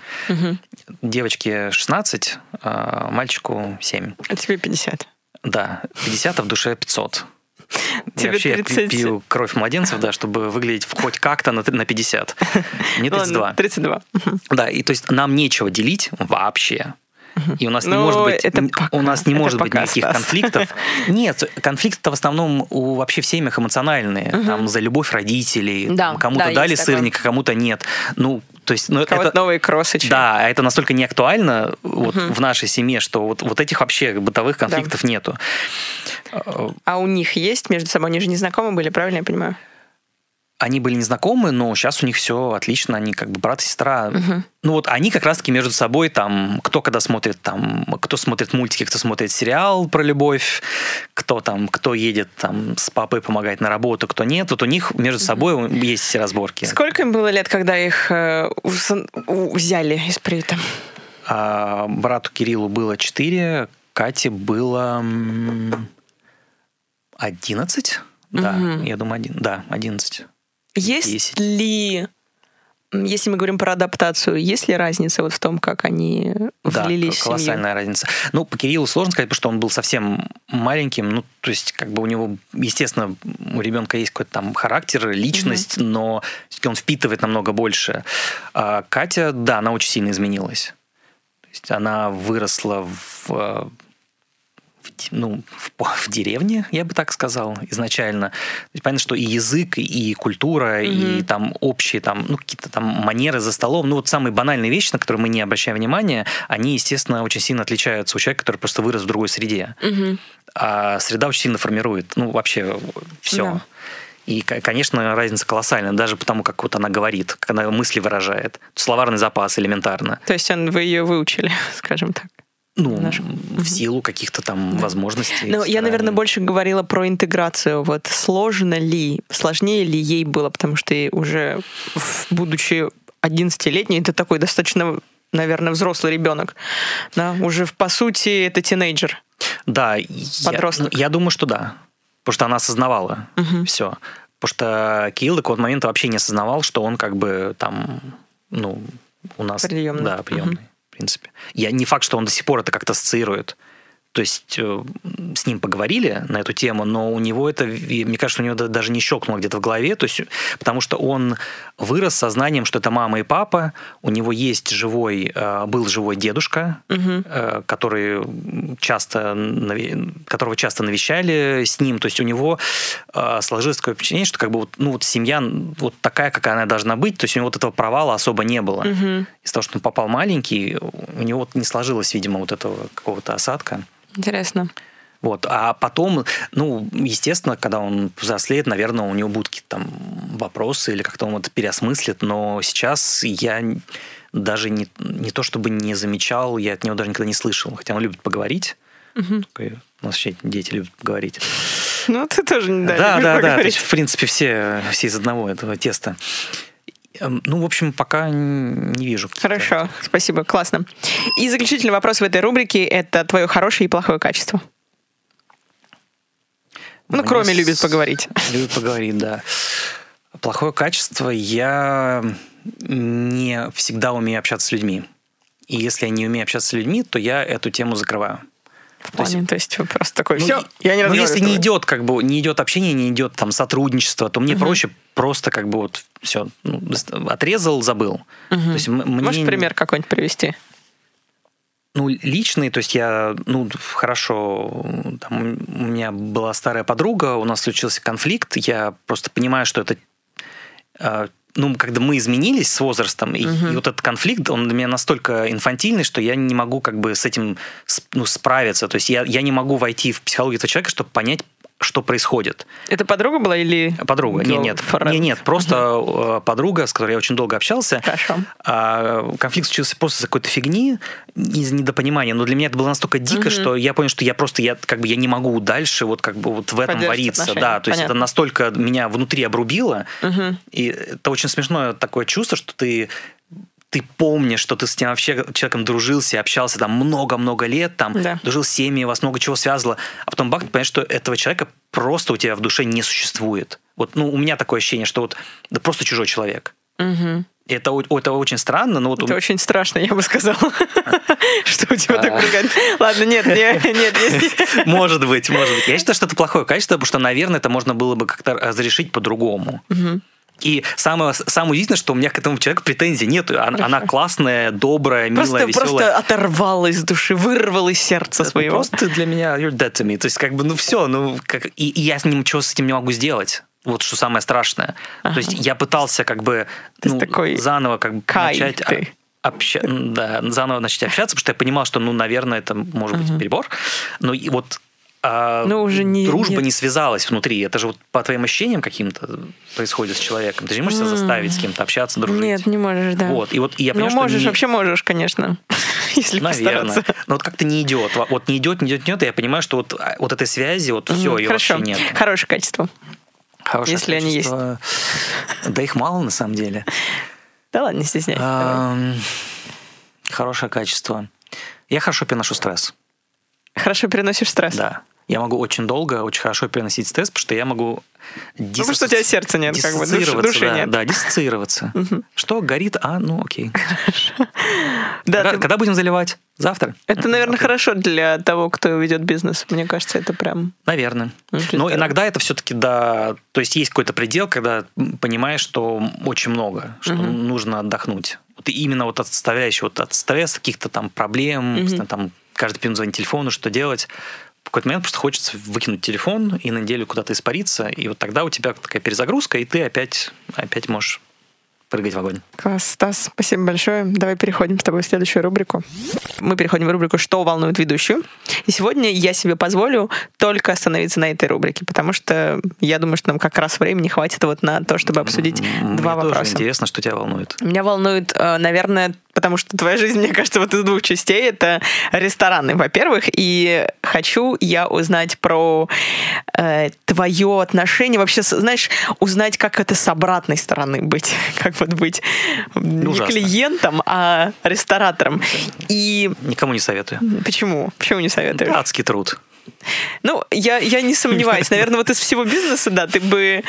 S1: Девочке 16, а мальчику 7.
S3: А тебе 50.
S1: Да, 50, а в душе 500.
S3: Тебе
S1: я вообще я пи-
S3: 30.
S1: пью кровь младенцев, да, чтобы выглядеть хоть как-то на, на 50. Мне 32.
S3: Ладно, 32. Мгм.
S1: Да, и то есть нам нечего делить вообще. И у нас не
S3: Ну,
S1: может быть,
S3: это пока,
S1: у нас не
S3: это
S1: может быть никаких
S3: Стас.
S1: конфликтов. Нет, конфликты в основном у вообще в семьях эмоциональные. Там за любовь родителей.
S3: Да,
S1: кому-то
S3: да,
S1: дали сырник, а кому-то нет. Ну, то есть, ну, это,
S3: новые кроссочки.
S1: да, а это настолько не актуально вот в нашей семье, что вот, вот этих вообще бытовых конфликтов нету. Э,
S3: А у них есть между собой? Они же не знакомы были, правильно я понимаю?
S1: Они были незнакомы, но сейчас у них все отлично, они как бы брат и сестра. Ну вот они как раз-таки между собой там, кто когда смотрит там, кто смотрит мультики, кто смотрит сериал про любовь, кто там, кто едет там с папой помогать на работу, кто нет. Вот у них между собой есть все разборки.
S3: Сколько им было лет, когда их э, взяли из приюта?
S1: А брату Кириллу было 4, Кате было м, 11. Да,
S3: Мгм.
S1: я думаю, один, да, 11.
S3: Есть
S1: Десять.
S3: ли, м, если мы говорим про адаптацию, есть ли разница вот в том, как они
S1: Да,
S3: влились в семью?
S1: колоссальная разница. Ну, по Кириллу сложно сказать, потому что он был совсем маленьким. Ну, то есть, как бы у него, естественно, у ребенка есть какой-то там характер, личность, но всё-таки он впитывает намного больше. А Катя, да, она очень сильно изменилась. То есть она выросла в, э, в ну, в, в деревне, я бы так сказал, изначально. То есть понятно, что и язык, и культура, и там общие там, ну, какие-то там манеры за столом, ну, вот самые банальные вещи, на которые мы не обращаем внимания, они, естественно, очень сильно отличаются у человека, который просто вырос в другой среде.
S3: Мгм.
S1: А среда очень сильно формирует, ну, вообще все.
S3: Да.
S1: И, ко- конечно, разница колоссальная, даже потому, как вот она говорит, как она мысли выражает. Словарный запас элементарно.
S3: То есть он, вы ее выучили, скажем так.
S1: Ну,
S3: Наш-
S1: в силу каких-то там возможностей.
S3: Ну, я, наверное, больше говорила про интеграцию. Вот сложно ли, сложнее ли ей было, потому что уже будучи 11-летней, это такой достаточно, наверное, взрослый ребенок. Да, уже по сути это тинейджер.
S1: Да, я-
S3: Подросток.
S1: ну, Я, думаю, что да. Потому что она осознавала
S3: Мгм.
S1: все. Потому что Кирилл до какого-то момента вообще не осознавал, что он как бы там, ну, у нас...
S3: Приемный.
S1: Да, приемный, в принципе. Я, не факт, что он до сих пор это как-то ассоциирует. То есть э, с ним поговорили на эту тему, но у него это, мне кажется, у него даже не щелкнуло где-то в голове, то есть, потому что он вырос со знанием, что это мама и папа, у него есть живой, э, был живой дедушка, угу. который часто, которого часто навещали с ним, то есть у него сложилось такое впечатление, что как бы вот, ну, вот семья вот такая, какая она должна быть, то есть у него вот этого провала особо не было. Угу. Из-за того, что он попал маленький, у него вот не сложилось, видимо, вот этого какого-то осадка.
S3: Интересно.
S1: Вот. А потом, ну, естественно, когда он взрослеет, наверное, у него будут какие-то там вопросы или как-то он это переосмыслит, но сейчас я даже не, не то чтобы не замечал, я от него даже никогда не слышал, хотя он любит поговорить. Угу. У нас вообще дети любят поговорить.
S3: Ну, ты тоже не
S1: да, да, да. То есть, в принципе, все, все из одного этого теста. Эм, ну, в общем, пока не вижу.
S3: Хорошо, спасибо, классно. И заключительный вопрос в этой рубрике – это твое хорошее и плохое качество. Ну, Мне кроме с... любит поговорить.
S1: Любит поговорить, да. Плохое качество – я не всегда умею общаться с людьми. И если я не умею общаться с людьми, то я эту тему закрываю.
S3: То есть, то есть просто такой, ну, все,
S1: я не Ну, если не идет, как бы, не идет общение, не идет там сотрудничество, то мне угу. проще просто как бы вот все, ну, отрезал, забыл.
S3: Угу. То есть, мне... Можешь пример какой-нибудь привести?
S1: Ну, личный, то есть я, ну, хорошо, там, у меня была старая подруга, у нас случился конфликт, я просто понимаю, что это а, ну, когда мы изменились с возрастом, и, угу. и вот этот конфликт, он для меня настолько инфантильный, что я не могу как бы с этим ну, справиться. То есть я, я не могу войти в психологию этого человека, чтобы понять, что происходит.
S3: Это подруга была или...
S1: Подруга, нет, нет, нет, нет, просто uh подруга, с которой я очень долго общался.
S3: Хорошо.
S1: А, конфликт случился после какой-то фигни, из недопонимания, но для меня это было настолько дико, uh что я понял, что я просто, я как бы я не могу дальше вот как бы вот в этом вариться. Отношения. Да, то есть Понятно. это настолько меня внутри обрубило, uh и это очень смешное такое чувство, что ты ты помнишь, что ты с тем вообще человеком дружился, общался там много-много лет, там да. дружил с семьей, вас много чего связывало, а потом бах, ты понимаешь, что этого человека просто у тебя в душе не существует. Вот, ну, у меня такое ощущение, что вот да просто чужой человек.
S3: Угу.
S1: Это, это очень странно, но вот...
S3: Это у... очень страшно, я бы сказала, что у тебя так прыгает. Ладно, нет, нет, нет.
S1: Может быть, может быть. Я считаю, что это плохое качество, потому что, наверное, это можно было бы как-то разрешить по-другому. И самое, самое удивительное, что у меня к этому человеку претензий нет. Она, она классная, добрая, милая, просто, веселая.
S3: Просто оторвала из души, вырвала из сердца своего.
S1: Просто для меня you're dead to me. То есть как бы, ну все, ну как... И, и я с ним ничего с этим не могу сделать. Вот что самое страшное. Ага. То есть я пытался как бы ну, такой заново как бы
S3: Кай
S1: начать...
S3: Ты.
S1: Обща... Да, заново начать общаться, потому что я понимал, что, ну, наверное, это может быть uh перебор. Но и вот а Но уже не, дружба нет. не связалась внутри. Это же вот по твоим ощущениям каким-то происходит с человеком. Ты же не можешь себя заставить с кем-то общаться, дружить.
S3: Нет, не можешь, да.
S1: Вот. И вот и я понимаю,
S3: ну, можешь,
S1: не...
S3: вообще можешь, конечно. Если
S1: Наверное.
S3: постараться.
S1: Но вот как-то не идет. Вот не идет, не идет, не идет. И я понимаю, что вот, а, вот этой связи, вот все, ее
S3: Хорошо.
S1: вообще нет.
S3: Хорошее качество.
S1: Хорошее
S3: Если
S1: качество.
S3: они
S1: есть. Да их мало на самом деле.
S3: Да ладно, не стесняйся.
S1: Хорошее качество. Я хорошо переношу стресс.
S3: Хорошо переносишь стресс?
S1: Да я могу очень долго, очень хорошо переносить стресс, потому что я могу
S3: дис... Ну, потому что у тебя сердца нет, как бы, души, души
S1: да,
S3: нет.
S1: Да, диссоциироваться. Что, горит? А, ну окей. Да, когда, будем заливать? Завтра?
S3: Это, наверное, хорошо для того, кто ведет бизнес. Мне кажется, это прям...
S1: Наверное. Но иногда это все-таки, да, то есть есть какой-то предел, когда понимаешь, что очень много, что нужно отдохнуть. Вот именно вот отставляющий вот от стресса, каких-то там проблем, там каждый день звонить телефону, что делать, какой-то момент просто хочется выкинуть телефон и на неделю куда-то испариться, и вот тогда у тебя такая перезагрузка, и ты опять, опять можешь прыгать в огонь.
S3: Класс, Стас, спасибо большое. Давай переходим с тобой в следующую рубрику. Мы переходим в рубрику «Что волнует ведущую?». И сегодня я себе позволю только остановиться на этой рубрике, потому что я думаю, что нам как раз времени хватит вот на то, чтобы обсудить
S1: Мне
S3: два
S1: тоже
S3: вопроса.
S1: интересно, что тебя волнует.
S3: Меня волнует, э, наверное, потому что твоя жизнь, мне кажется, вот из двух частей. Это рестораны, во-первых, и хочу я узнать про э, твое отношение, вообще, знаешь, узнать, как это с обратной стороны быть, как вот быть
S1: Ужасно.
S3: не клиентом, а ресторатором. И...
S1: Никому не советую.
S3: Почему? Почему не советуешь?
S1: Адский труд.
S3: Ну, я, я не сомневаюсь. Наверное, вот из всего бизнеса, да, ты бы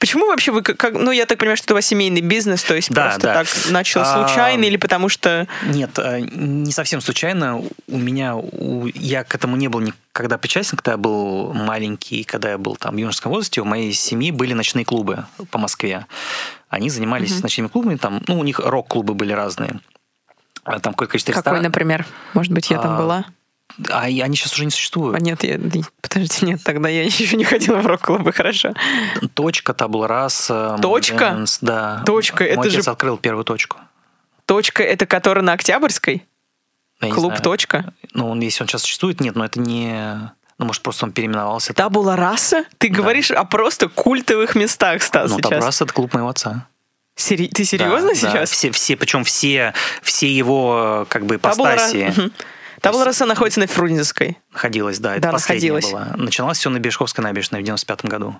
S3: Почему вообще вы, как, ну, я так понимаю, что это у вас семейный бизнес, то есть
S1: Да,
S3: просто
S1: да.
S3: так начал
S1: А,
S3: случайно или потому что...
S1: Нет, э, не совсем случайно. У меня, у- я к этому не был никогда причастен, когда я был маленький, когда я был там в юношеском возрасте, у моей семьи были ночные клубы по Москве. Они занимались ночными клубами, там, ну, у них рок-клубы были разные. А Там какое количество
S3: Какой,
S1: ресторанов.
S3: например? Может быть, я там
S1: А,
S3: была?
S1: А они сейчас уже не существуют.
S3: А нет, я... Подождите, нет, тогда я еще не ходила в рок-клубы, хорошо.
S1: Точка, табула раса.
S3: Точка?
S1: Модернс, Да.
S3: Точка,
S1: Мой
S3: это
S1: отец
S3: же-
S1: открыл первую точку.
S3: Точка, это который на Октябрьской?
S1: Я
S3: Клуб
S1: знаю.
S3: «Точка»?
S1: Ну, он, если он сейчас существует, нет, но это не... Ну, может, просто он переименовался.
S3: Табула раса? Ты говоришь о просто культовых местах, Стас,
S1: Ну,
S3: сейчас.
S1: табула раса – это клуб моего отца.
S3: Сери- Ты серьезно
S1: Да, да.
S3: сейчас?
S1: Все, все, причем все, все его как бы ипостаси.
S3: Табула раса находится на Фрунзенской.
S1: находилась, да, это
S3: Да,
S1: последнее
S3: находилась.
S1: было. Начиналось все на Бережковской набережной в 95 году.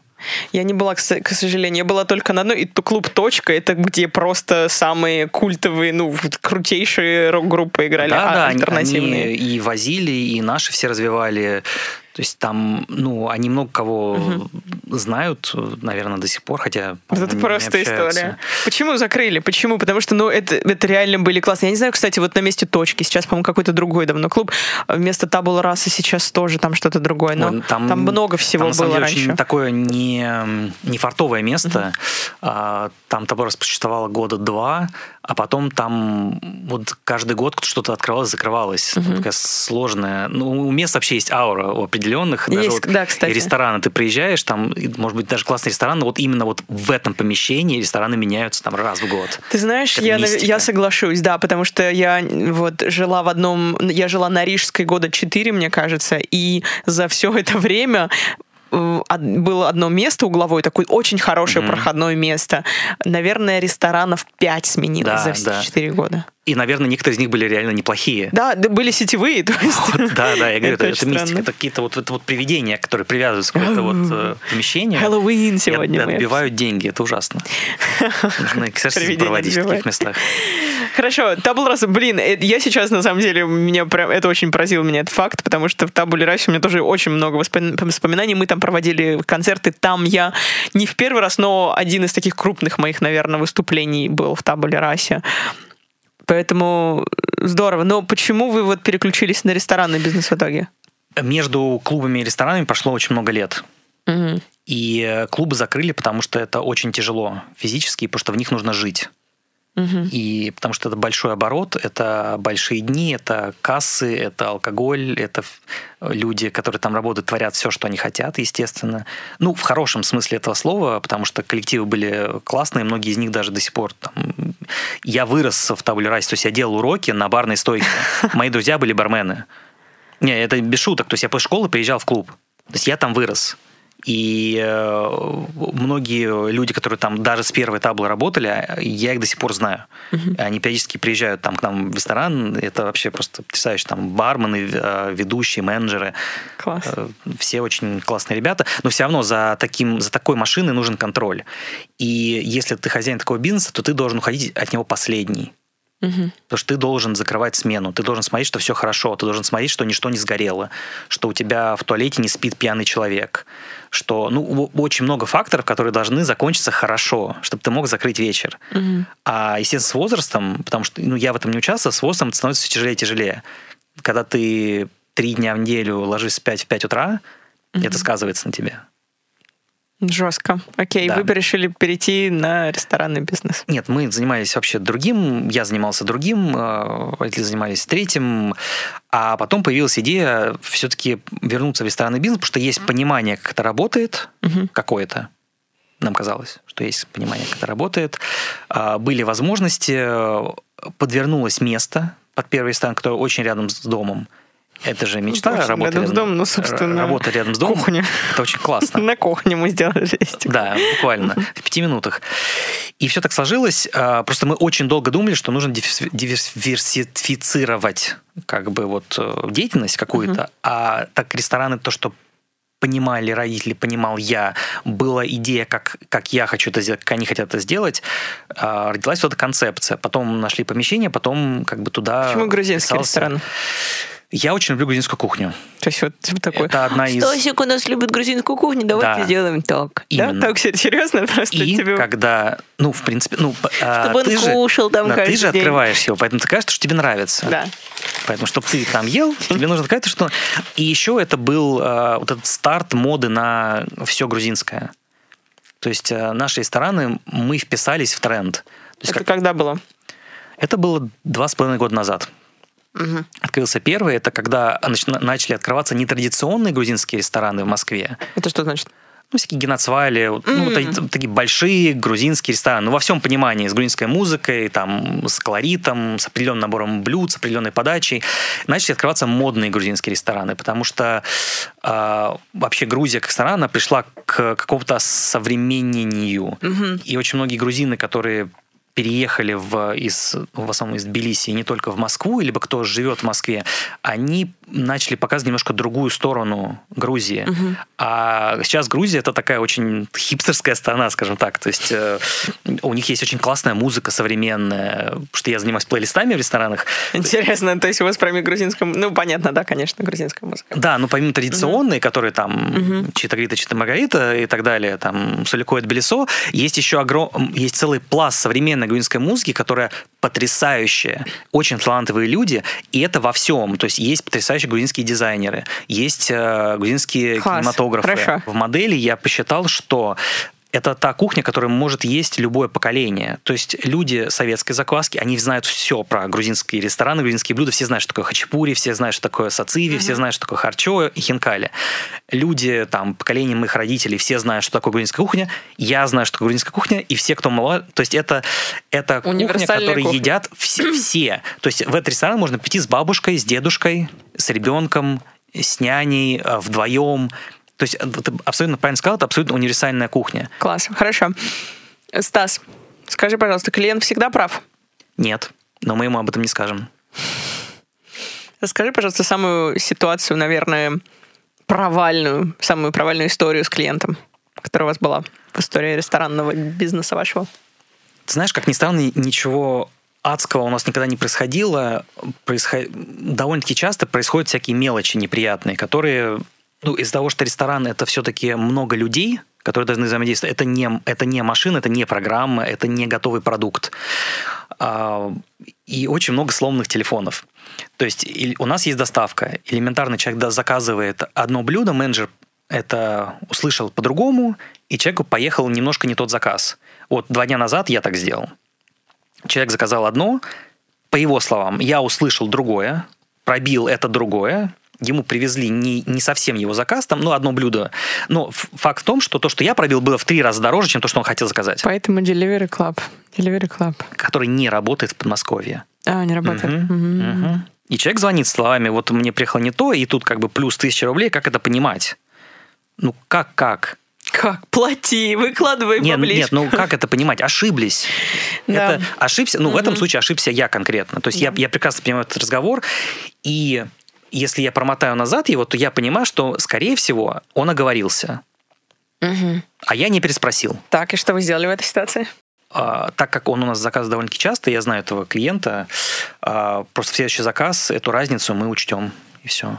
S3: Я не была, к сожалению, я была только на одной. И то клуб «Точка» — это где просто самые культовые, ну, крутейшие рок-группы играли,
S1: да,
S3: а,
S1: да,
S3: альтернативные.
S1: они и возили, и наши все развивали. То есть там, ну, они много кого знают, наверное, до сих пор, хотя
S3: это
S1: не
S3: просто
S1: общаются.
S3: история. Почему закрыли? Почему? Потому что, ну, это, это реально были классные. Я не знаю, кстати, вот на месте точки. Сейчас, по-моему, какой-то другой давно клуб. Вместо табула раса сейчас тоже там что-то другое. Но
S1: Ой,
S3: там, много всего
S1: там, на самом
S3: было
S1: деле,
S3: раньше.
S1: очень такое не, не фартовое место. А, Там табор существовало года два, а потом там вот каждый год что-то открывалось, закрывалось. Там Такая сложная. Ну, у мест вообще есть аура у определенных. Даже
S3: Есть,
S1: вот
S3: да, кстати.
S1: Рестораны. Ты приезжаешь, там, может быть, даже классный ресторан, но вот именно вот в этом помещении рестораны меняются там раз в год.
S3: Ты знаешь, я,
S1: мистика.
S3: я соглашусь, да, потому что я вот жила в одном, я жила на Рижской года 4, мне кажется, и за все это время было одно место угловое, такое очень хорошее проходное место. Наверное, ресторанов 5 сменилось
S1: Да,
S3: за все
S1: да.
S3: 4 года.
S1: И, наверное, некоторые из них были реально неплохие.
S3: Да, да, были сетевые, то есть.
S1: Да, да, я говорю, это,
S3: очень
S1: это мистика,
S3: странно.
S1: это какие-то вот, это вот привидения, которые привязываются к какое-то вот э, помещению.
S3: Хэллоуин
S1: и
S3: сегодня.
S1: от-
S3: мы
S1: отбивают деньги, это ужасно. Нужно
S3: Привидения
S1: проводить в таких местах.
S3: Хорошо, табул раса, блин, э, я сейчас на самом деле меня прям это очень поразил меня этот факт, потому что в табуле расе у меня тоже очень много воспомин- воспоминаний. Мы там проводили концерты, там я не в первый раз, но один из таких крупных моих, наверное, выступлений был в табуле расе. Поэтому здорово. Но почему вы вот переключились на ресторанный бизнес в итоге?
S1: Между клубами и ресторанами прошло очень много лет.
S3: Мгм.
S1: И э, клубы закрыли, потому что это очень тяжело физически, потому что в них нужно жить. И потому что это большой оборот, это большие дни, это кассы, это алкоголь, это люди, которые там работают, творят все, что они хотят, естественно. Ну, в хорошем смысле этого слова, потому что коллективы были классные, многие из них даже до сих пор там... Я вырос в табуле расе, то есть я делал уроки на барной стойке. Мои друзья были бармены. Не, это без шуток. То есть я после школы приезжал в клуб. То есть я там вырос. И э, многие люди, которые там даже с первой таблы работали, я их до сих пор знаю. Они периодически приезжают там к нам в ресторан. Это вообще просто потрясающе. Там бармены, э, ведущие, менеджеры.
S3: Класс.
S1: Э, Все очень классные ребята. Но все равно за, таким, за такой машиной нужен контроль. И если ты хозяин такого бизнеса, то ты должен уходить от него последний.
S3: Мгм.
S1: Потому что ты должен закрывать смену, ты должен смотреть, что все хорошо, ты должен смотреть, что ничто не сгорело, что у тебя в туалете не спит пьяный человек, что ну, очень много факторов, которые должны закончиться хорошо, чтобы ты мог закрыть вечер.
S3: Мгм.
S1: А, естественно, с возрастом, потому что ну, я в этом не участвовал, с возрастом становится все тяжелее и тяжелее. Когда ты три дня в неделю ложишься спать в 5 утра, это сказывается на тебе.
S3: Жестко. Окей,
S1: Да.
S3: вы решили перейти на ресторанный бизнес.
S1: Нет, мы занимались вообще другим, я занимался другим, э, родители занимались третьим, а потом появилась идея все-таки вернуться в ресторанный бизнес, потому что есть понимание, как это работает,
S3: Мгм.
S1: какое-то. Нам казалось, что есть понимание, как это работает. А, Были возможности, подвернулось место под первый ресторан, который очень рядом с домом. Это же мечта,
S3: Очень
S1: работа
S3: рядом с домом, ну, собственно,
S1: работа рядом с домом.
S3: кухня.
S1: Это очень классно.
S3: На кухне мы сделали жесть.
S1: Да, буквально в пяти минутах. И все так сложилось. а, Просто мы очень долго думали, что нужно диверсифицировать как бы вот э, деятельность какую-то. А так рестораны, то, что понимали родители, понимал я, была идея, как, как я хочу это сделать, как они хотят это сделать, а, родилась вот эта концепция. Потом нашли помещение, потом как бы туда...
S3: Почему грузинский
S1: вписался.
S3: ресторан?
S1: Я очень люблю грузинскую кухню.
S3: То есть вот типа такой,
S1: Это одна из...
S3: Стасик у нас любит грузинскую кухню, давайте
S1: Да.
S3: сделаем так.
S1: Именно.
S3: Да, так се- серьезно просто
S1: И
S3: тебе...
S1: когда, ну, в принципе, ну, а,
S3: Чтобы он
S1: ты же,
S3: кушал там
S1: да, ты
S3: каждый
S1: же
S3: день.
S1: открываешь его, поэтому ты кажется, что тебе нравится.
S3: Да.
S1: Поэтому, чтобы ты там ел, тебе нужно сказать, что... И еще это был э, вот этот старт моды на все грузинское. То есть э, наши рестораны, мы вписались в тренд. То есть
S3: Это
S1: как-
S3: когда было?
S1: это было два с половиной года назад.
S3: Мгм.
S1: Открылся первый, это когда начали открываться нетрадиционные грузинские рестораны в Москве.
S3: Это что значит?
S1: Ну, всякие геноцвали, вот, ну, эти- такие большие грузинские рестораны. Ну, во всем понимании, с грузинской музыкой, там, с колоритом, с определенным набором блюд, с определенной подачей. Начали открываться модные грузинские рестораны, потому что а, вообще Грузия как страна, она пришла к какому-то современнению.
S3: Мгм.
S1: И очень многие грузины, которые переехали в, из, в основном из Тбилиси, и не только в Москву, либо кто живет в Москве, они начали показывать немножко другую сторону Грузии. А сейчас Грузия это такая очень хипстерская страна, скажем так. То есть э, у них есть очень классная музыка современная, что я занимаюсь плейлистами в ресторанах.
S3: Интересно, то есть у вас прям грузинская... Ну, понятно, да, конечно, грузинская музыка.
S1: Да, ну помимо традиционной, которые там Чита Грита, Чита Маргарита и так далее, там Сулико и Тбилисо, есть еще огром... есть целый пласт современной грузинской музыки, которая потрясающая, очень талантливые люди, и это во всем. То есть есть потрясающие грузинские дизайнеры, есть э, грузинские
S3: Класс,
S1: кинематографы.
S3: хорошо.
S1: В модели я посчитал, что это та кухня, которую может есть любое поколение. То есть люди советской закваски, они знают все про грузинские рестораны, грузинские блюда, все знают, что такое хачапури, все знают, что такое сациви, все знают, что такое харчо и хинкали. Люди, там, поколение моих родителей, все знают, что такое грузинская кухня, я знаю, что такое грузинская кухня, и все, кто мало... То есть это, это кухня, которую
S3: кухня.
S1: едят все, все. То есть в этот ресторан можно прийти с бабушкой, с дедушкой, с ребенком, с няней, э, вдвоем. То есть, ты абсолютно правильно сказал, это абсолютно универсальная кухня.
S3: Класс, хорошо. Стас, скажи, пожалуйста, клиент всегда прав?
S1: Нет, но мы ему об этом не скажем.
S3: Расскажи, пожалуйста, самую ситуацию, наверное, провальную, самую провальную историю с клиентом, которая у вас была в истории ресторанного бизнеса вашего.
S1: Ты знаешь, как ни странно, ничего адского у нас никогда не происходило. Происход... Довольно-таки часто происходят всякие мелочи неприятные, которые, ну, из-за того, что ресторан это все-таки много людей, которые должны взаимодействовать. Это не, это не машина, это не программа, это не готовый продукт. А, И очень много сломанных телефонов. То есть у нас есть доставка. Элементарно человек заказывает одно блюдо, менеджер это услышал по-другому, и человеку поехал немножко не тот заказ. Вот два дня назад я так сделал. Человек заказал одно, по его словам, я услышал другое, пробил это другое, ему привезли не, не совсем его заказ, там, ну, одно блюдо. Но факт в том, что то, что я пробил, было в три раза дороже, чем то, что он хотел заказать,
S3: Поэтому Delivery Club. Delivery Club.
S1: который не работает в Подмосковье.
S3: А, не работает.
S1: Мгм,
S3: Мгм.
S1: мгм. И человек звонит словами, вот мне приехало не то, и тут как бы плюс тысяча рублей, как это понимать? Ну, как, как?
S3: Как? Плати, выкладывай
S1: Нет,
S3: баблишко.
S1: нет, ну как это понимать? Ошиблись.
S3: Да.
S1: Это ошибся, ну в этом случае ошибся я конкретно. То есть я, я прекрасно понимаю этот разговор, и если я промотаю назад его, то я понимаю, что, скорее всего, он оговорился,
S3: Мгм.
S1: а я не переспросил.
S3: Так, и что вы сделали в этой ситуации?
S1: А, так как он у нас заказывает довольно-таки часто, я знаю этого клиента, а, просто в следующий заказ эту разницу мы учтем, и все.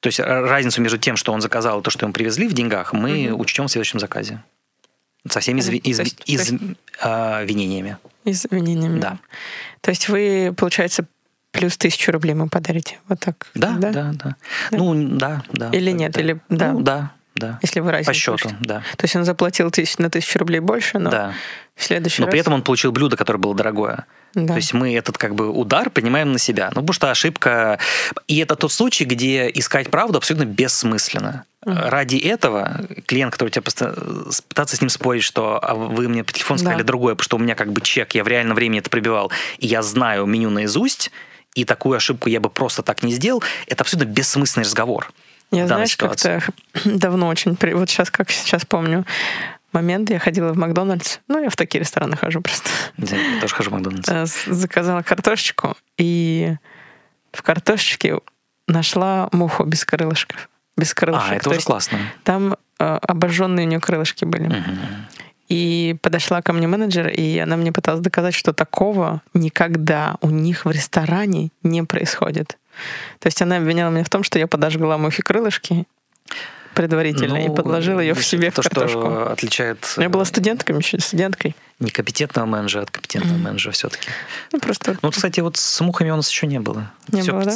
S1: То есть ра- разницу между тем, что он заказал, и то, что ему привезли в деньгах, мы учтем в следующем заказе. Со всеми
S3: То
S1: из-
S3: есть- то
S1: извинениями.
S3: Извинениями.
S1: Да.
S3: То есть вы, получается, плюс тысячу рублей ему подарите. Вот так.
S1: Да, да, да. Ну, да, да.
S3: Или
S1: да,
S3: нет,
S1: да.
S3: или- да.
S1: Ну, да, да.
S3: Если вы разницу
S1: По счету,
S3: учтете.
S1: да.
S3: То есть он заплатил тысяч, на тысячу рублей больше, но
S1: Да.
S3: в следующий
S1: Но
S3: раз...
S1: при этом он получил блюдо, которое было дорогое.
S3: Да.
S1: То есть мы этот как бы удар принимаем на себя. Ну, потому что ошибка... И это тот случай, где искать правду абсолютно бессмысленно. Ради этого клиент, который тебя просто пытаться с ним спорить, что а вы мне по телефону сказали
S3: Да.
S1: другое, потому что у меня как бы чек, я в реальном времени это пробивал, и я знаю меню наизусть, и такую ошибку я бы просто так не сделал, это абсолютно бессмысленный разговор.
S3: Я, знаешь,
S1: ситуации.
S3: как-то давно очень... Вот сейчас, как сейчас помню, момент, я ходила в Макдональдс. Ну, я в такие рестораны хожу просто.
S1: Я тоже хожу в Макдональдс.
S3: Э, Заказала картошечку, и в картошечке нашла муху без крылышков. Без крылышек.
S1: А, это
S3: То
S1: уже классно.
S3: Там э, обожженные у нее крылышки были.
S1: Мгм.
S3: И подошла ко мне менеджер, и она мне пыталась доказать, что такого никогда у них в ресторане не происходит. То есть она обвиняла меня в том, что я подожгла мухи крылышки предварительно и
S1: Ну,
S3: подложила ее в себе
S1: то,
S3: в картошку.
S1: что отличает
S3: Я была
S1: э,
S3: студенткой еще, студенткой.
S1: некомпетентного менеджера от компетентного менеджера все-таки.
S3: Ну, просто...
S1: Ну, кстати, вот с мухами у нас еще не было.
S3: Не
S1: Все
S3: было, да?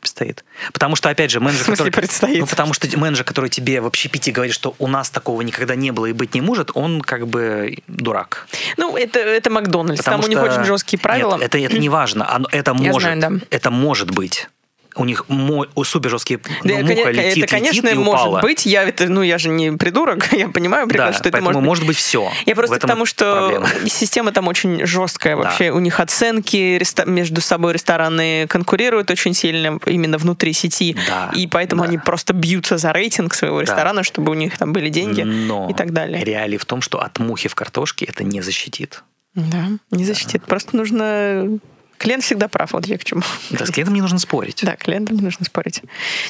S1: Предстоит. Это предстоит. Потому что, опять же, менеджер, который...
S3: предстоит?
S1: Ну, потому что менеджер, который тебе в общепите говорит, что у нас такого никогда не было и быть не может, он как бы дурак.
S3: Ну, это, это Макдональдс.
S1: Потому
S3: Там у них
S1: что-
S3: очень жесткие правила.
S1: Нет, это, это не важно. Оно- это
S3: Я
S1: может.
S3: знаю, да.
S1: Это может быть. У них мо- супер жесткие
S3: Да,
S1: ну, муха летит,
S3: это, конечно,
S1: летит и
S3: может
S1: упала.
S3: быть. Я это, ну, я же не придурок, я понимаю прекрасно,
S1: Да,
S3: что это может быть.
S1: может быть все.
S3: Я просто к тому, что система там очень жесткая
S1: Да.
S3: вообще. У них оценки реста- между собой рестораны конкурируют очень сильно именно внутри сети.
S1: Да,
S3: И поэтому
S1: да.
S3: они просто бьются за рейтинг своего ресторана, чтобы у них там были деньги
S1: Но
S3: и так далее.
S1: реалии в том, что от мухи в картошке это не защитит.
S3: Да, не защитит. Просто нужно... Клиент всегда прав, вот я к чему.
S1: Да, с клиентом не нужно спорить.
S3: Да, клиентам не нужно спорить.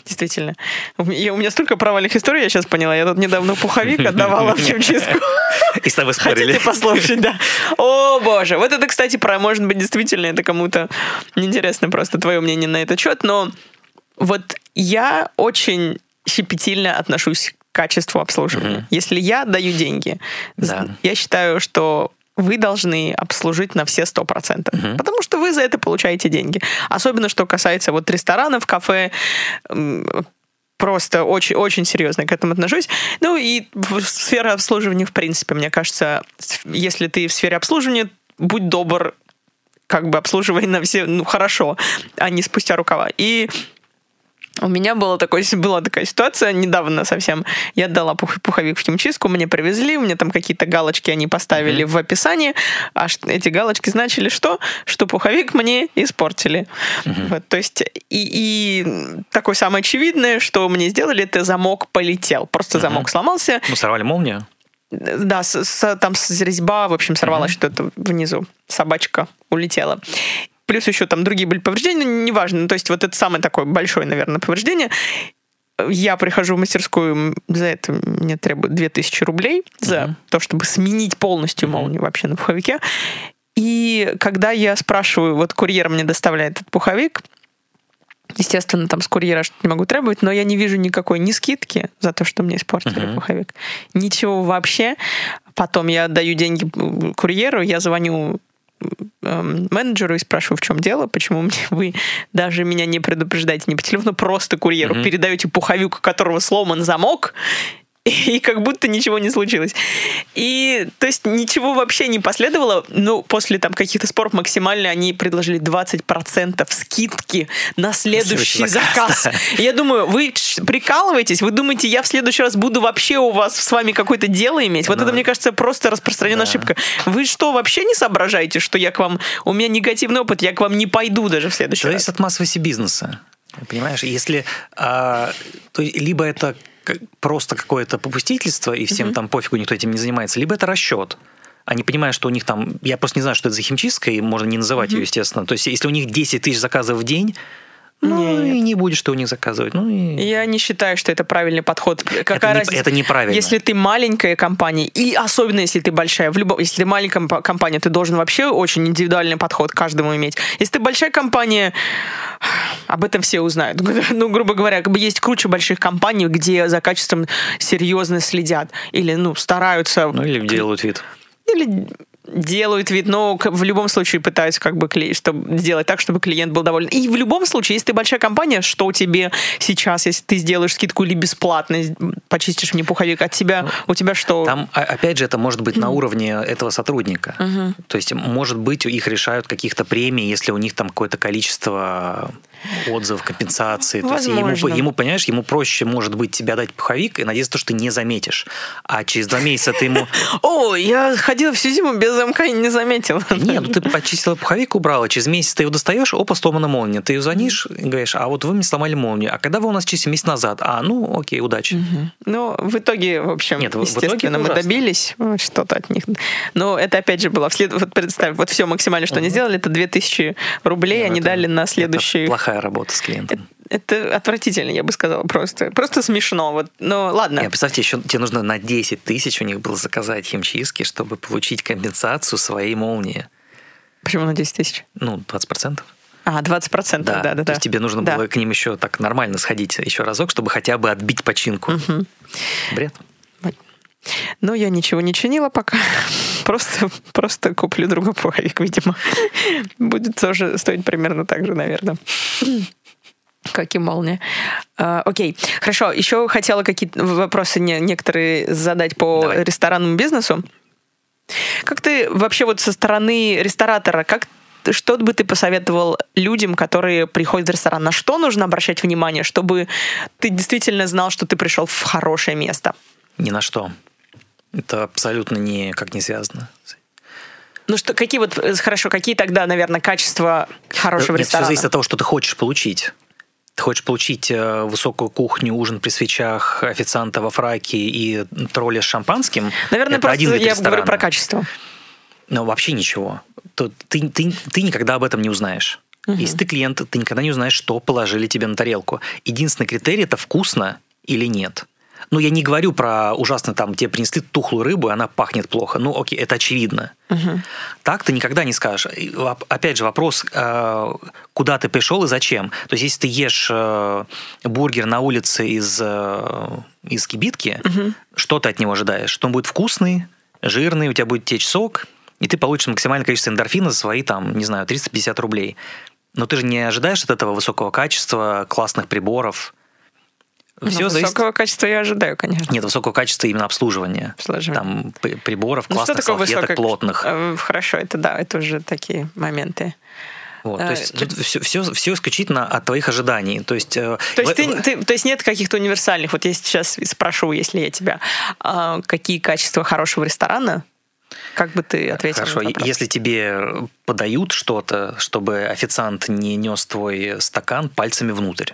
S3: Действительно. У меня, у меня столько провальных историй, я сейчас поняла. Я тут недавно пуховик отдавала в химчистку.
S1: И с тобой спорили.
S3: Хотите послушать, да. О, боже. Вот это, кстати, про, может быть, действительно, это кому-то интересно просто твое мнение на этот счет, но вот я очень щепетильно отношусь к качеству обслуживания.
S1: Мгм.
S3: Если я даю деньги,
S1: Да.
S3: я считаю, что вы должны обслужить на все 100%.
S1: Мгм.
S3: Потому что вы за это получаете деньги. Особенно, что касается вот ресторанов, кафе, просто очень, очень серьезно к этому отношусь. Ну и сфера обслуживания, в принципе, мне кажется, если ты в сфере обслуживания, будь добр, как бы обслуживай на все, ну, хорошо, а не спустя рукава. И у меня было такое, была такая ситуация недавно совсем. Я отдала пух- пуховик в химчистку, мне привезли, меня там какие-то галочки они поставили в описании, а эти галочки значили что? Что пуховик мне испортили. Вот, то есть и, и такое самое очевидное, что мне сделали, это замок полетел. Просто замок сломался.
S1: Ну, сорвали молнию.
S3: Да, с- с- там с резьба, в общем, сорвалась что-то внизу. Собачка улетела. Плюс еще там другие были повреждения, ну, неважно. Ну, То есть вот это самое такое большое, наверное, повреждение. Я прихожу в мастерскую, за это мне требуют 2000 рублей за
S1: Мгм.
S3: то, чтобы сменить полностью молнию вообще на пуховике. И когда я спрашиваю, вот курьер мне доставляет этот пуховик, естественно, там с курьера что-то не могу требовать, но я не вижу никакой ни скидки за то, что мне испортили
S1: Мгм.
S3: пуховик. Ничего вообще. Потом я даю деньги курьеру, я звоню менеджеру и спрашиваю, в чем дело, почему мне вы даже меня не предупреждаете не по телефону, просто курьеру
S1: Мгм.
S3: передаете пуховик, у которого сломан замок, и как будто ничего не случилось. И, то есть, ничего вообще не последовало. Ну, после там каких-то споров максимально они предложили 20% скидки на следующий
S1: заказ,
S3: заказ. Я думаю, вы прикалываетесь? Вы думаете, я в следующий раз буду вообще у вас с вами какое-то дело иметь? Вот
S1: Да.
S3: это, мне кажется, просто распространенная
S1: Да.
S3: ошибка. Вы что, вообще не соображаете, что я к вам... У меня негативный опыт, я к вам не пойду даже в следующий раз?
S1: Зависит от массовости бизнеса. Понимаешь, если а, то есть либо это просто какое-то попустительство, и всем там пофигу, никто этим не занимается, либо это расчет. Они понимают, что у них там... Я просто не знаю, что это за химчистка, и можно не называть ее, естественно. То есть, если у них 10 тысяч заказов в день, ну,
S3: Нет.
S1: и не будешь ты у них заказывать. Ну, и...
S3: Я не считаю, что это правильный подход. Какая
S1: это, не-
S3: разница?
S1: это неправильно.
S3: Если ты маленькая компания, и особенно если ты большая, в любом, если ты маленькая комп- компания, ты должен вообще очень индивидуальный подход к каждому иметь. Если ты большая компания, об этом все узнают. Ну, грубо говоря, как бы есть куча больших компаний, где за качеством серьезно следят или, ну, стараются
S1: Ну, или делают вид.
S3: или делают вид, но в любом случае пытаются как бы чтобы сделать так, чтобы клиент был доволен. И в любом случае, если ты большая компания, что тебе сейчас, если ты сделаешь скидку или бесплатно почистишь мне пуховик, от тебя, у тебя что?
S1: Там, а- опять же, это может быть на уровне этого сотрудника. То есть, может быть, их решают каких-то премий, если у них там какое-то количество отзывов, компенсации. То есть ему, ему, понимаешь, ему проще, может быть, тебя дать пуховик и надеяться, что ты не заметишь. А через два месяца ты ему...
S3: О, я ходила всю зиму без замка и не заметила.
S1: Нет, ну ты почистила пуховик, убрала. Через месяц ты его достаешь, опа, сломана молния. Ты ее звонишь и говоришь, а вот вы мне сломали молнию. А когда вы у нас чистили месяц назад? А, ну, окей, удачи.
S3: Ну, в итоге, в общем,
S1: Нет, в- в итоге
S3: естественно, мы добились э, что-то от них. Но это, опять же, было... Вот представь, вот все максимально, что они сделали, это 2000 рублей они дали на следующий...
S1: плохая работа с клиентом.
S3: Это отвратительно, я бы сказала, просто. Просто смешно. Вот. Но ладно.
S1: Не, представьте, еще тебе нужно на 10 тысяч у них было заказать химчистки, чтобы получить компенсацию своей молнии.
S3: Почему на 10 тысяч?
S1: Ну, 20%.
S3: А, 20%, да, да, да.
S1: То есть тебе нужно
S3: Да.
S1: было к ним еще так нормально сходить еще разок, чтобы хотя бы отбить починку. Бред.
S3: Ну, я ничего не чинила пока. Просто, просто куплю другой пуховик, видимо. Будет тоже стоить примерно так же, наверное. Как и молния. А, окей, хорошо. Еще хотела какие-то вопросы не- некоторые задать по
S1: Давай.
S3: ресторанному бизнесу. Как ты вообще вот со стороны ресторатора, как что бы ты посоветовал людям, которые приходят в ресторан? На что нужно обращать внимание, чтобы ты действительно знал, что ты пришел в хорошее место?
S1: Ни на что. Это абсолютно никак не связано.
S3: Ну что, какие вот, э, хорошо, какие тогда, наверное, качества хорошего
S1: Нет, все
S3: ресторана?
S1: зависит от того, что ты хочешь получить. Ты хочешь получить э, высокую кухню, ужин при свечах, официанта во фраке и тролля с шампанским.
S3: Наверное,
S1: это
S3: просто
S1: один
S3: я
S1: ресторана.
S3: говорю про качество.
S1: Ну, вообще ничего. То ты, ты, ты никогда об этом не узнаешь. Если ты клиент, ты никогда не узнаешь, что положили тебе на тарелку. Единственный критерий – это вкусно или нет. Ну, я не говорю про ужасно, там, тебе принесли тухлую рыбу, и она пахнет плохо. Ну, окей, это очевидно. Так ты никогда не скажешь. Опять же, вопрос, э, куда ты пришел и зачем. То есть, если ты ешь э, бургер на улице из, э, из кибитки, что ты от него ожидаешь? Что он будет вкусный, жирный, у тебя будет течь сок, и ты получишь максимальное количество эндорфина за свои, там, не знаю, 350 рублей. Но ты же не ожидаешь от этого высокого качества, классных приборов.
S3: Ну,
S1: Все зависит...
S3: высокого качества я ожидаю, конечно.
S1: Нет, высокого качества именно обслуживания.
S3: Обслуживания.
S1: Там при- приборов,
S3: Ну,
S1: классных салфеток,
S3: высокое-
S1: плотных.
S3: Э, Хорошо, это да, это уже такие моменты.
S1: Вот,
S3: А,
S1: то есть
S3: то
S1: тут все, все, все исключительно от твоих ожиданий. То есть, э,
S3: То есть,
S1: в-
S3: ты, ты- то есть нет каких-то универсальных, вот я сейчас спрошу, если я тебя, а, какие качества хорошего ресторана, как бы ты ответил
S1: Хорошо, если тебе подают что-то, чтобы официант не нес твой стакан пальцами внутрь.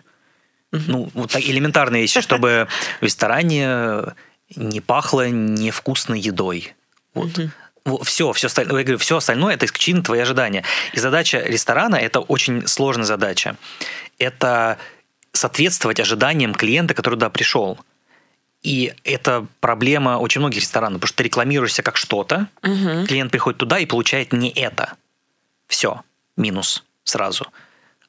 S1: Ну, вот так элементарные вещи, чтобы в ресторане не пахло невкусной едой. Вот. Все, все остальное, я говорю, все остальное это исключительно твои ожидания. И задача ресторана это очень сложная задача. Это соответствовать ожиданиям клиента, который туда пришел. И это проблема очень многих ресторанов, потому что ты рекламируешься как что-то, клиент приходит туда и получает не это. Все, минус сразу.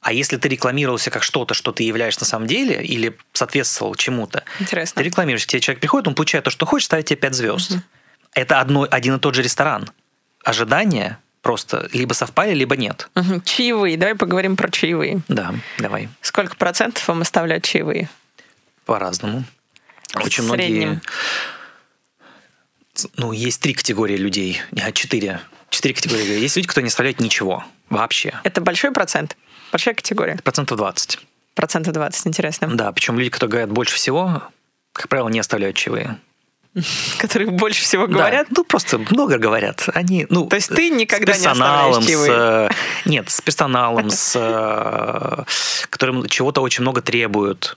S1: А если ты рекламировался как что-то, что ты являешься на самом деле, или соответствовал чему-то,
S3: Интересно.
S1: ты рекламируешься, к тебе человек приходит, он получает то, что хочет, ставит тебе 5 звезд. Это одно, один и тот же ресторан. Ожидания просто либо совпали, либо нет.
S3: Мгм. Чаевые, давай поговорим про чаевые.
S1: Да, давай,
S3: Сколько процентов вам оставляют чаевые?
S1: по-разному. Очень
S3: В среднем.
S1: многие... Ну, есть три категории людей. А, четыре. Четыре категории людей. Есть люди, кто не оставляют ничего вообще.
S3: Это большой процент? Большая категория?
S1: Процентов 20.
S3: Процентов 20, интересно.
S1: Да, причем люди, которые говорят больше всего, как правило, не оставляют чаевые.
S3: Которые больше всего говорят?
S1: Да, ну, просто много говорят. Они, ну,
S3: То есть ты никогда
S1: с
S3: не
S1: персоналом, с,
S3: чаевые?
S1: э, Нет, с персоналом, с э, которым чего-то очень много требуют.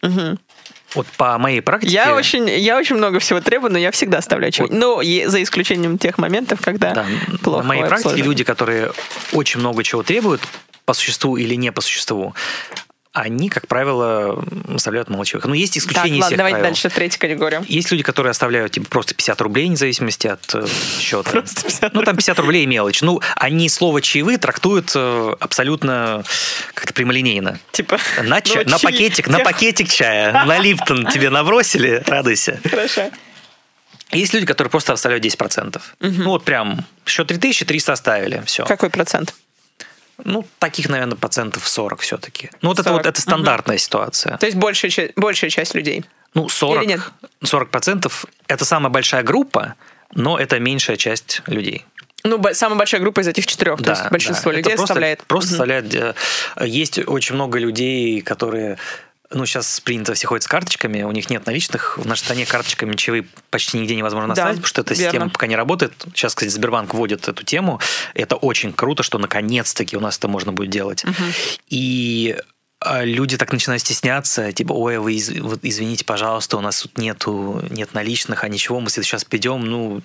S1: Вот по моей практике...
S3: Я очень, я очень много всего требую, но я всегда оставляю чаевые. Ну, за исключением тех моментов, когда
S1: Да,
S3: плохо
S1: на моей практике люди, которые очень много чего требуют по существу или не по существу, они, как правило, оставляют чего. Но есть
S3: Так,
S1: исключения из
S3: ладно, давайте
S1: правил.
S3: дальше, третья категория.
S1: Есть люди, которые оставляют типа просто 50 рублей, вне зависимости от э, счета.
S3: Просто 50
S1: Ну, там 50 рублей мелочь. Ну, они слово чаевые трактуют э, абсолютно как-то прямолинейно.
S3: Типа,
S1: На, ча-
S3: ну,
S1: на
S3: чьи-
S1: пакетик, на пакетик чая, на Липтон тебе набросили, радуйся.
S3: Хорошо.
S1: Есть люди, которые просто оставляют 10%. Ну, вот прям, счет 3300 оставили, все.
S3: Какой процент?
S1: Ну, таких, наверное, процентов 40 все-таки. Ну, вот это
S3: 40,
S1: вот это стандартная ситуация.
S3: То есть большая, большая часть людей.
S1: Ну, 40,
S3: Или нет?
S1: 40 процентов – это самая большая группа, но это меньшая часть людей.
S3: Ну, самая большая группа из этих четырех. то есть большинство
S1: да.
S3: людей
S1: Это просто,
S3: оставляет.
S1: Просто
S3: Мгм.
S1: оставляет. э, Есть очень много людей, которые ну, сейчас принято все ходят с карточками, у них нет наличных. В нашей стране карточками чаевые почти нигде невозможно
S3: Да,
S1: оставить, потому что эта
S3: верно.
S1: система пока не работает. Сейчас, кстати, Сбербанк вводит эту тему. Это очень круто, что наконец-таки у нас это можно будет делать. И а, люди так начинают стесняться, типа, ой, вы из- вот извините, пожалуйста, у нас тут нету, нет наличных, а ничего, мы сейчас придем, ну,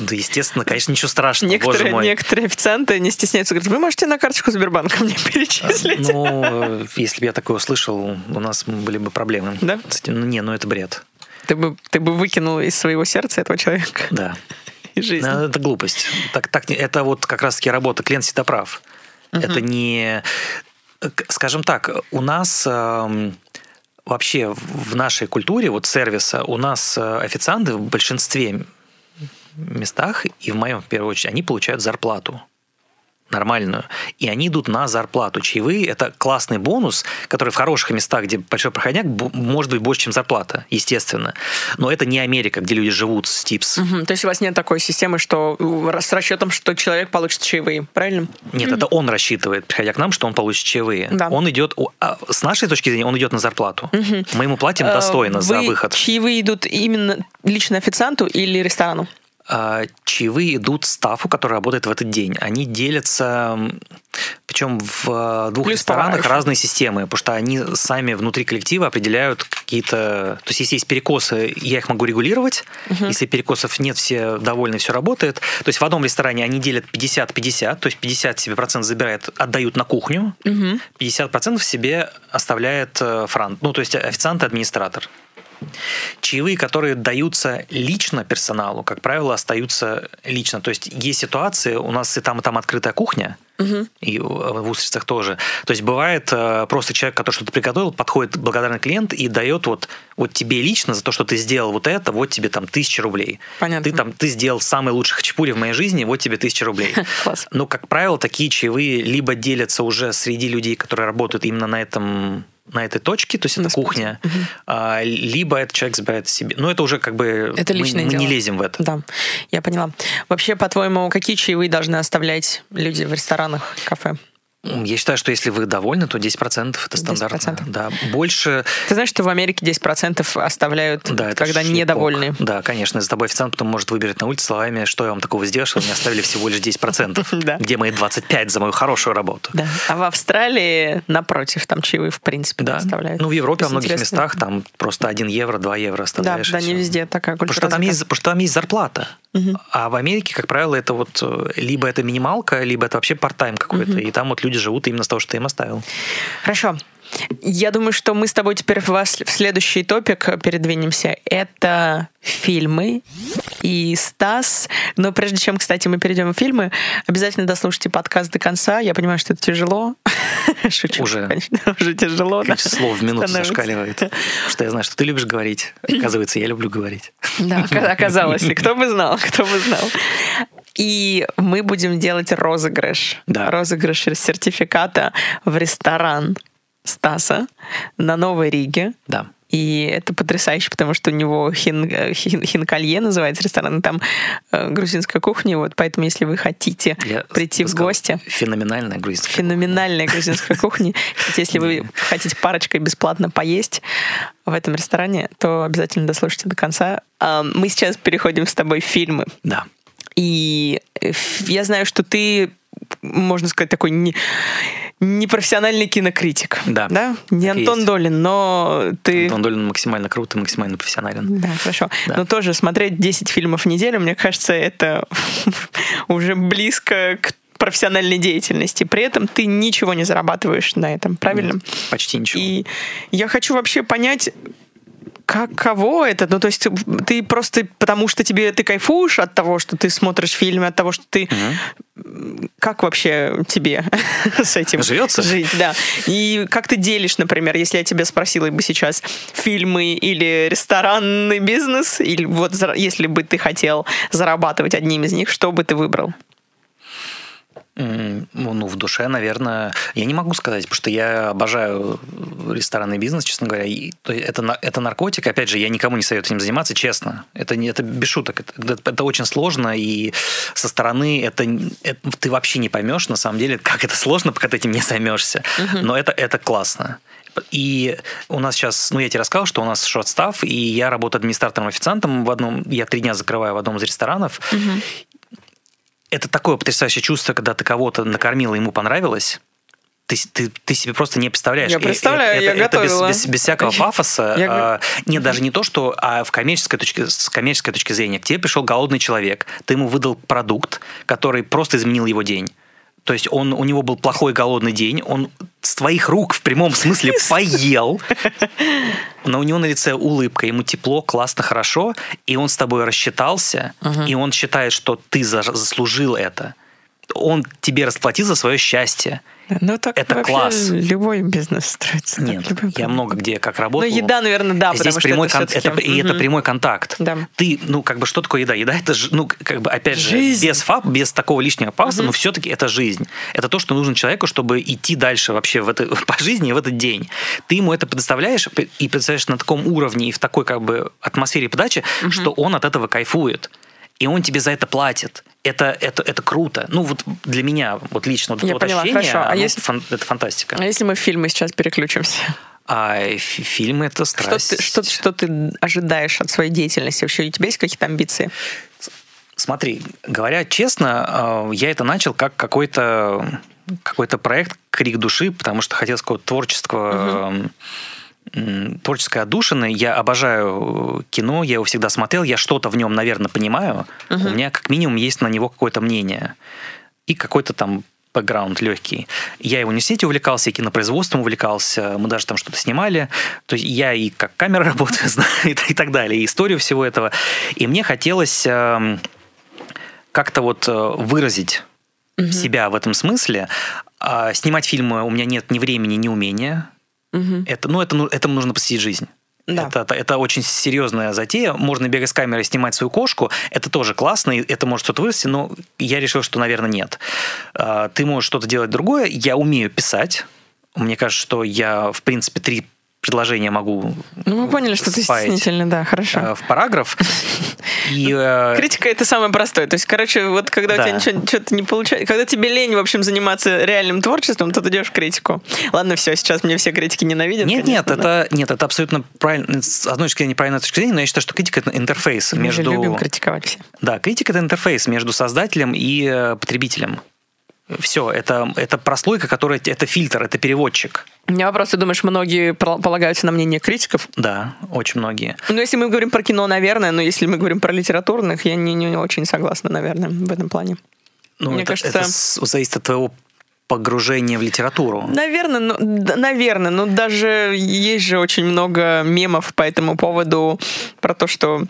S1: да, естественно, конечно, ничего страшного, боже
S3: Некоторые,
S1: мой.
S3: некоторые официанты не стесняются, говорят, вы можете на карточку Сбербанка мне перечислить?
S1: Ну, э, если бы я такое услышал, у нас были бы проблемы.
S3: Да?
S1: С этим. Ну, не, ну это бред.
S3: Ты бы, ты бы выкинул из своего сердца этого человека
S1: Да.
S3: из жизни.
S1: Ну, Это глупость. Так, так, это вот как раз-таки работа. Клиент всегда прав. Это не... скажем так, у нас эм, вообще в нашей культуре вот сервиса у нас э, официанты в большинстве местах, и в моем в первую очередь, они получают зарплату нормальную, и они идут на зарплату. Чаевые – это классный бонус, который в хороших местах, где большой проходняк, может быть больше, чем зарплата, естественно. Но это не Америка, где люди живут с типс.
S3: Мгм. То есть у вас нет такой системы, что с расчетом, что человек получит чаевые, правильно?
S1: Нет, это он рассчитывает, приходя к нам, что он получит чаевые.
S3: Да.
S1: Он идет, а с нашей точки зрения, он идет на зарплату. Мы ему платим достойно
S3: Э,
S1: за
S3: вы
S1: выход.
S3: чаевые идут именно лично официанту или ресторану?
S1: А, чаевые идут стафу, который работает в этот день. Они делятся, причем в э, двух
S3: Плюс
S1: ресторанах разные системы, потому что они сами внутри коллектива определяют какие-то... То есть, если есть перекосы, я их могу регулировать. Если перекосов нет, все довольны, все работает. То есть, в одном ресторане они делят 50-50, то есть 50 себе процент забирает, отдают на кухню, 50% себе оставляет э, франт. Ну, то есть, официант и администратор. Чаевые, которые даются лично персоналу, как правило, остаются лично. То есть есть ситуации, у нас и там, и там открытая кухня, и в устрицах тоже. То есть бывает э, просто человек, который что-то приготовил, подходит благодарный клиент и дает вот, вот тебе лично за то, что ты сделал вот это, вот тебе там тысяча рублей.
S3: Понятно.
S1: Ты там ты сделал самый лучший хачапури в моей жизни, вот тебе тысяча рублей.
S3: Класс.
S1: Но, как правило, такие чаевые либо делятся уже среди людей, которые работают именно на этом на этой точке, то есть
S3: На
S1: это кухня, а, либо этот человек забирает себе. Но это уже как бы
S3: Это
S1: мы- мы,
S3: дело.
S1: не лезем в это.
S3: Да, я поняла. Вообще, по-твоему, какие чаевые должны оставлять люди в ресторанах, кафе?
S1: Я считаю, что если вы довольны, то 10% это стандартно.
S3: 10%.
S1: Да. Больше,
S3: Ты знаешь, что в Америке 10% оставляют,
S1: да,
S3: когда
S1: шлепок.
S3: недовольны?
S1: Да, конечно. За тобой официант потом может выбежать на улице словами, что я вам такого сделал, что вы мне оставили всего лишь 10%.
S3: Да.
S1: Где мои 25 за мою хорошую работу.
S3: Да. А в Австралии, напротив, там чаевые в принципе
S1: Да.
S3: оставляют.
S1: Ну, в Европе во многих
S3: интересно.
S1: местах там просто 1 евро, 2 евро
S3: Да,
S1: оставляешь.
S3: да,
S1: и
S3: не везде такая
S1: Потому
S3: культура.
S1: что, там есть, потому что там есть зарплата. А в Америке, как правило, это вот э, либо это минималка, либо это вообще part-time какой-то. И там вот люди живут именно с того, что ты им оставил.
S3: Хорошо. Я думаю, что мы с тобой теперь в вас- в следующий топик передвинемся. Это фильмы и Стас. Но прежде чем, кстати, мы перейдем в фильмы, обязательно дослушайте подкаст до конца. Я понимаю, что это тяжело. Шучу.
S1: Уже.
S3: конечно, уже тяжело. да,
S1: слов в минуту зашкаливает. Что я знаю, что ты любишь говорить. Оказывается, я люблю говорить.
S3: Да, ока- оказалось. И кто бы знал, кто бы знал. И мы будем делать розыгрыш.
S1: Да.
S3: Розыгрыш сертификата в ресторан Стаса на Новой Риге.
S1: Да.
S3: И это потрясающе, потому что у него хин, хин- хинкалье называется ресторан, и там э, грузинская кухня, вот поэтому если вы хотите
S1: Я
S3: прийти в гости,
S1: Феноменальная грузинская.
S3: феноменальная грузинская кухня. Если вы хотите парочкой бесплатно поесть в этом ресторане, то обязательно дослушайте до конца. Мы сейчас переходим с тобой в фильмы.
S1: Да.
S3: И э, я знаю, что ты, можно сказать, такой не, непрофессиональный кинокритик.
S1: Да,
S3: да? Не Антон
S1: есть.
S3: Долин, но ты...
S1: Антон Долин максимально крут и максимально профессионален.
S3: Да, хорошо.
S1: Да.
S3: Но тоже смотреть 10 фильмов в неделю, мне кажется, это уже близко к профессиональной деятельности. При этом ты ничего не зарабатываешь на этом, правильно?
S1: Почти ничего.
S3: И я хочу вообще понять, каково это? Ну, то есть ты просто потому, что тебе ты кайфуешь от того, что ты смотришь фильмы, от того, что ты... Как вообще тебе с этим
S1: Живется?
S3: жить? Да. И как ты делишь, например, если я тебя спросила бы сейчас фильмы или ресторанный бизнес, или вот если бы ты хотел зарабатывать одним из них, что бы ты выбрал?
S1: Ну, в душе, наверное, я не могу сказать, потому что я обожаю ресторанный бизнес, честно говоря. И, то есть это, это наркотик, опять же, я никому не советую этим заниматься, честно. Это, не, это без шуток. Это, это- очень сложно, и со стороны это, это- ты вообще не поймешь, на самом деле, как это сложно, пока ты этим не займешься. Но это, это классно. И у нас сейчас, ну, я тебе рассказал, что у нас шорт-став, и я работаю администратором-официантом в одном, я три дня закрываю в одном из ресторанов. Это такое потрясающее чувство, когда ты кого-то накормила, ему понравилось. Ты, ты, ты себе просто не представляешь.
S3: Я представляю,
S1: это,
S3: я
S1: это без,
S3: готовила.
S1: без- без всякого пафоса.
S3: Я
S1: а, нет, даже не то, что а в коммерческой точке, с коммерческой точки зрения. К тебе пришел голодный человек, ты ему выдал продукт, который просто изменил его день. То есть он, у него был плохой голодный день, он с твоих рук в прямом смысле поел, но у него на лице улыбка, ему тепло, классно, хорошо, и он с тобой рассчитался, и он считает, что ты за- заслужил это. Он тебе расплатил за свое счастье.
S3: Ну, так
S1: Это класс.
S3: любой бизнес строится.
S1: Нет,
S3: так, любой
S1: я много где как
S3: Ну,
S1: работал.
S3: еда, наверное, да,
S1: Здесь
S3: потому что
S1: прямой
S3: это
S1: кон- это- и это прямой контакт.
S3: Да.
S1: Ты, ну, как бы, что такое еда? Еда это, ж- ну, как бы, опять же,
S3: Жизнь.
S1: без фаб, без такого лишнего пафоса, но все-таки это жизнь. Это то, что нужно человеку, чтобы идти дальше вообще в это, по жизни в этот день. Ты ему это предоставляешь и представляешь на таком уровне и в такой, как бы, атмосфере подачи, что он от этого кайфует. И он тебе за это платит. Это, это, это круто. Ну, вот для меня, вот лично, вот
S3: Я
S1: это
S3: поняла,
S1: ощущение,
S3: хорошо. А
S1: оно
S3: если-
S1: фан- это фантастика.
S3: А если мы в фильмы сейчас переключимся?
S1: А фи- фильмы это
S3: Что
S1: страсть.
S3: ты, что, что ты ожидаешь от своей деятельности? Вообще у тебя есть какие-то амбиции?
S1: Смотри, говоря честно, э, я это начал как какой-то какой-то проект крик души, потому что хотелось какого-то творческого м, творческой отдушины. Я обожаю э, кино, я его всегда смотрел, я что-то в нем, наверное, понимаю. У меня как минимум есть на него какое-то мнение и какой-то там бэкграунд легкий. Я и в университете увлекался, и кинопроизводством увлекался, мы даже там что-то снимали. То есть я и как камера работаю, знаю, и, так далее, и историю всего этого. И мне хотелось эм, как-то вот э, выразить себя в этом смысле. А снимать фильмы у меня нет ни времени, ни умения. Это, ну, это, ну, этому нужно посвятить жизнь.
S3: Да.
S1: Это, это, это очень серьезная затея. Можно бегать с камерой, снимать свою кошку. Это тоже классно, и это может что-то вырасти, но я решил, что, наверное, нет. А, Ты можешь что-то делать другое. Я умею писать. Мне кажется, что я, в принципе, три предложения могу
S3: Ну, мы поняли, что ты стеснительный, да, хорошо.
S1: э, в параграф. И э,
S3: Критика это самое простое. То есть, короче, вот когда
S1: Да.
S3: у тебя ничего что-то не получается, когда тебе лень, в общем, заниматься реальным творчеством, то ты идешь в критику. Ладно, все, сейчас мне все критики ненавидят.
S1: Нет,
S3: конечно,
S1: нет,
S3: да.
S1: это нет, это абсолютно правильно. С одной точки зрения неправильная точка зрения, но я считаю, что критика это интерфейс
S3: Мы
S1: между.
S3: любим критиковать все.
S1: Да, критика это интерфейс между создателем и э, потребителем. Все, это, это прослойка, которая это фильтр, это переводчик.
S3: У меня вопрос, ты думаешь, многие полагаются на мнение критиков?
S1: Да, очень многие.
S3: Ну, если мы говорим про кино, наверное, но если мы говорим про литературных, я не, не очень согласна, наверное, в этом плане.
S1: Ну,
S3: Мне
S1: это,
S3: кажется-
S1: это зависит от твоего погружения в литературу.
S3: Наверное, ну, д- наверное, но даже есть же очень много мемов по этому поводу про то, что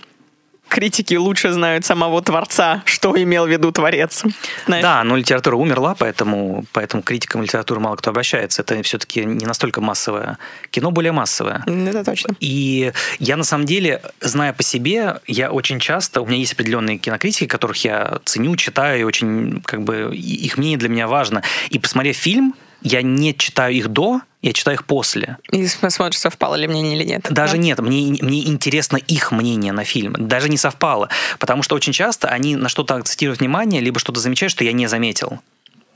S3: критики лучше знают самого творца, что имел в виду творец. Знаешь?
S1: Да, но литература умерла, поэтому, поэтому критикам литературы мало кто обращается. Это все-таки не настолько массовое. Кино более массовое.
S3: Это точно.
S1: И я на самом деле, зная по себе, я очень часто, у меня есть определенные кинокритики, которых я ценю, читаю, и очень, как бы, их мнение для меня важно. И посмотрев фильм, я не читаю их до, я читаю их после.
S3: И см- смотришь, совпало ли мнение или нет.
S1: Даже
S3: Да?
S1: нет, мне, мне интересно их мнение на фильм. Даже не совпало. Потому что очень часто они на что-то акцентируют внимание, либо что-то замечают, что я не заметил.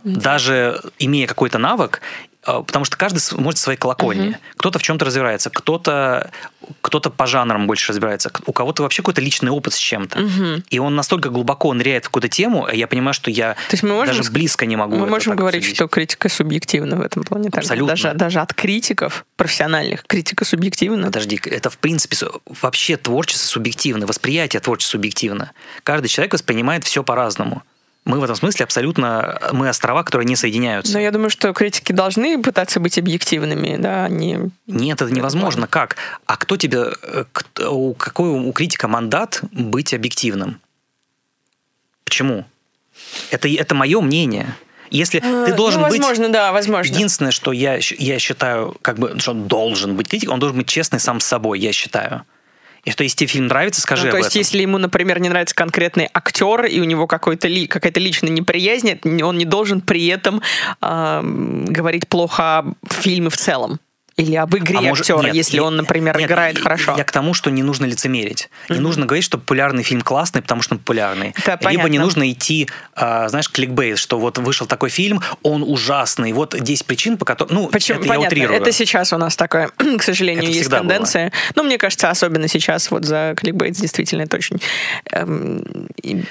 S1: Даже имея какой-то навык, потому что каждый смотрит в своей колокольне. Кто-то в чем-то разбирается, кто-то кто-то по жанрам больше разбирается, у кого-то вообще какой-то личный опыт с чем-то. И он настолько глубоко ныряет в какую-то тему, а я понимаю, что я
S3: То есть мы можем
S1: даже близко не могу.
S3: Мы можем говорить,
S1: обсудить.
S3: что критика субъективна в этом плане.
S1: Абсолютно.
S3: Даже, даже от критиков профессиональных критика субъективна.
S1: Подожди, это в принципе вообще творчество субъективно, восприятие творчества субъективно. Каждый человек воспринимает все по-разному. Мы в этом смысле абсолютно, мы острова, которые не соединяются.
S3: Но я думаю, что критики должны пытаться быть объективными, да, они...
S1: Нет, это невозможно. Как? А кто тебе, э, кто- у какой у критика мандат быть объективным? Почему? Это, это мое мнение. Если ты должен
S3: ну,
S1: быть...
S3: возможно, да, возможно.
S1: Единственное, что я, я считаю, как бы, что он должен быть критиком, он должен быть честный сам с собой, я считаю. И что если тебе фильм нравится, скажи
S3: Ну, то
S1: об
S3: есть,
S1: этом.
S3: если ему, например, не нравится конкретный актер, и у него какой-то ли, какая-то личная неприязнь, он не должен при этом ам, говорить плохо о фильме в целом. Или об игре
S1: А может-
S3: актера,
S1: нет,
S3: если
S1: я-
S3: он, например,
S1: нет,
S3: играет
S1: я-
S3: хорошо.
S1: Я к тому, что не нужно лицемерить. Не нужно говорить, что популярный фильм классный, потому что он популярный.
S3: Это
S1: Либо не
S3: понятно.
S1: нужно идти, а, знаешь, кликбейт, что вот вышел такой фильм, он ужасный. Вот 10 причин, по которым... Ну,
S3: Почему?
S1: это я
S3: Понятно.
S1: утрирую.
S3: Это сейчас у нас такое, к сожалению,
S1: Это
S3: есть тенденция. Но мне кажется, особенно сейчас вот за кликбейт действительно это очень эм, и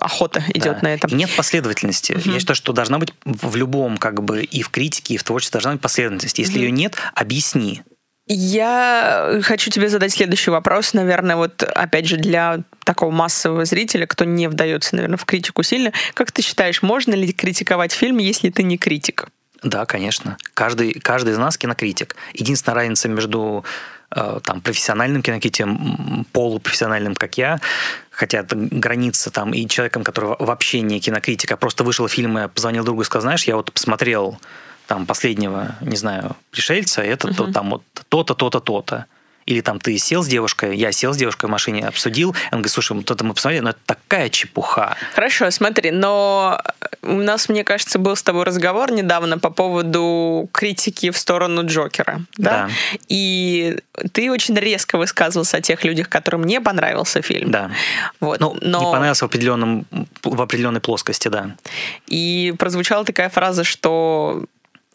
S3: охота идет
S1: Да.
S3: на это.
S1: И нет последовательности. Я считаю, что должна быть в любом, как бы, и в критике, и в творчестве должна быть последовательность. Если ее нет, объясни.
S3: Я хочу тебе задать следующий вопрос, наверное, вот опять же для такого массового зрителя, кто не вдается, наверное, в критику сильно. Как ты считаешь, можно ли критиковать фильм, если ты не критик?
S1: Да, конечно. Каждый, каждый из нас кинокритик. Единственная разница между э, там, профессиональным кинокритиком, полупрофессиональным, как я, хотя это граница там, и человеком, который вообще не кинокритик, а просто вышел фильм, и позвонил другу и сказал, знаешь, я вот посмотрел там последнего, не знаю, пришельца, это uh-huh. то, там вот то-то, то-то, то-то. Или там ты сел с девушкой, я сел с девушкой в машине, обсудил, он говорит, слушай, вот это мы посмотрели, но это такая чепуха.
S3: Хорошо, смотри, но у нас, мне кажется, был с тобой разговор недавно по поводу критики в сторону Джокера, да? да. И ты очень резко высказывался о тех людях, которым не понравился фильм.
S1: Да. Вот. Ну, но... не понравился в, определенном, в определенной плоскости, да.
S3: И прозвучала такая фраза, что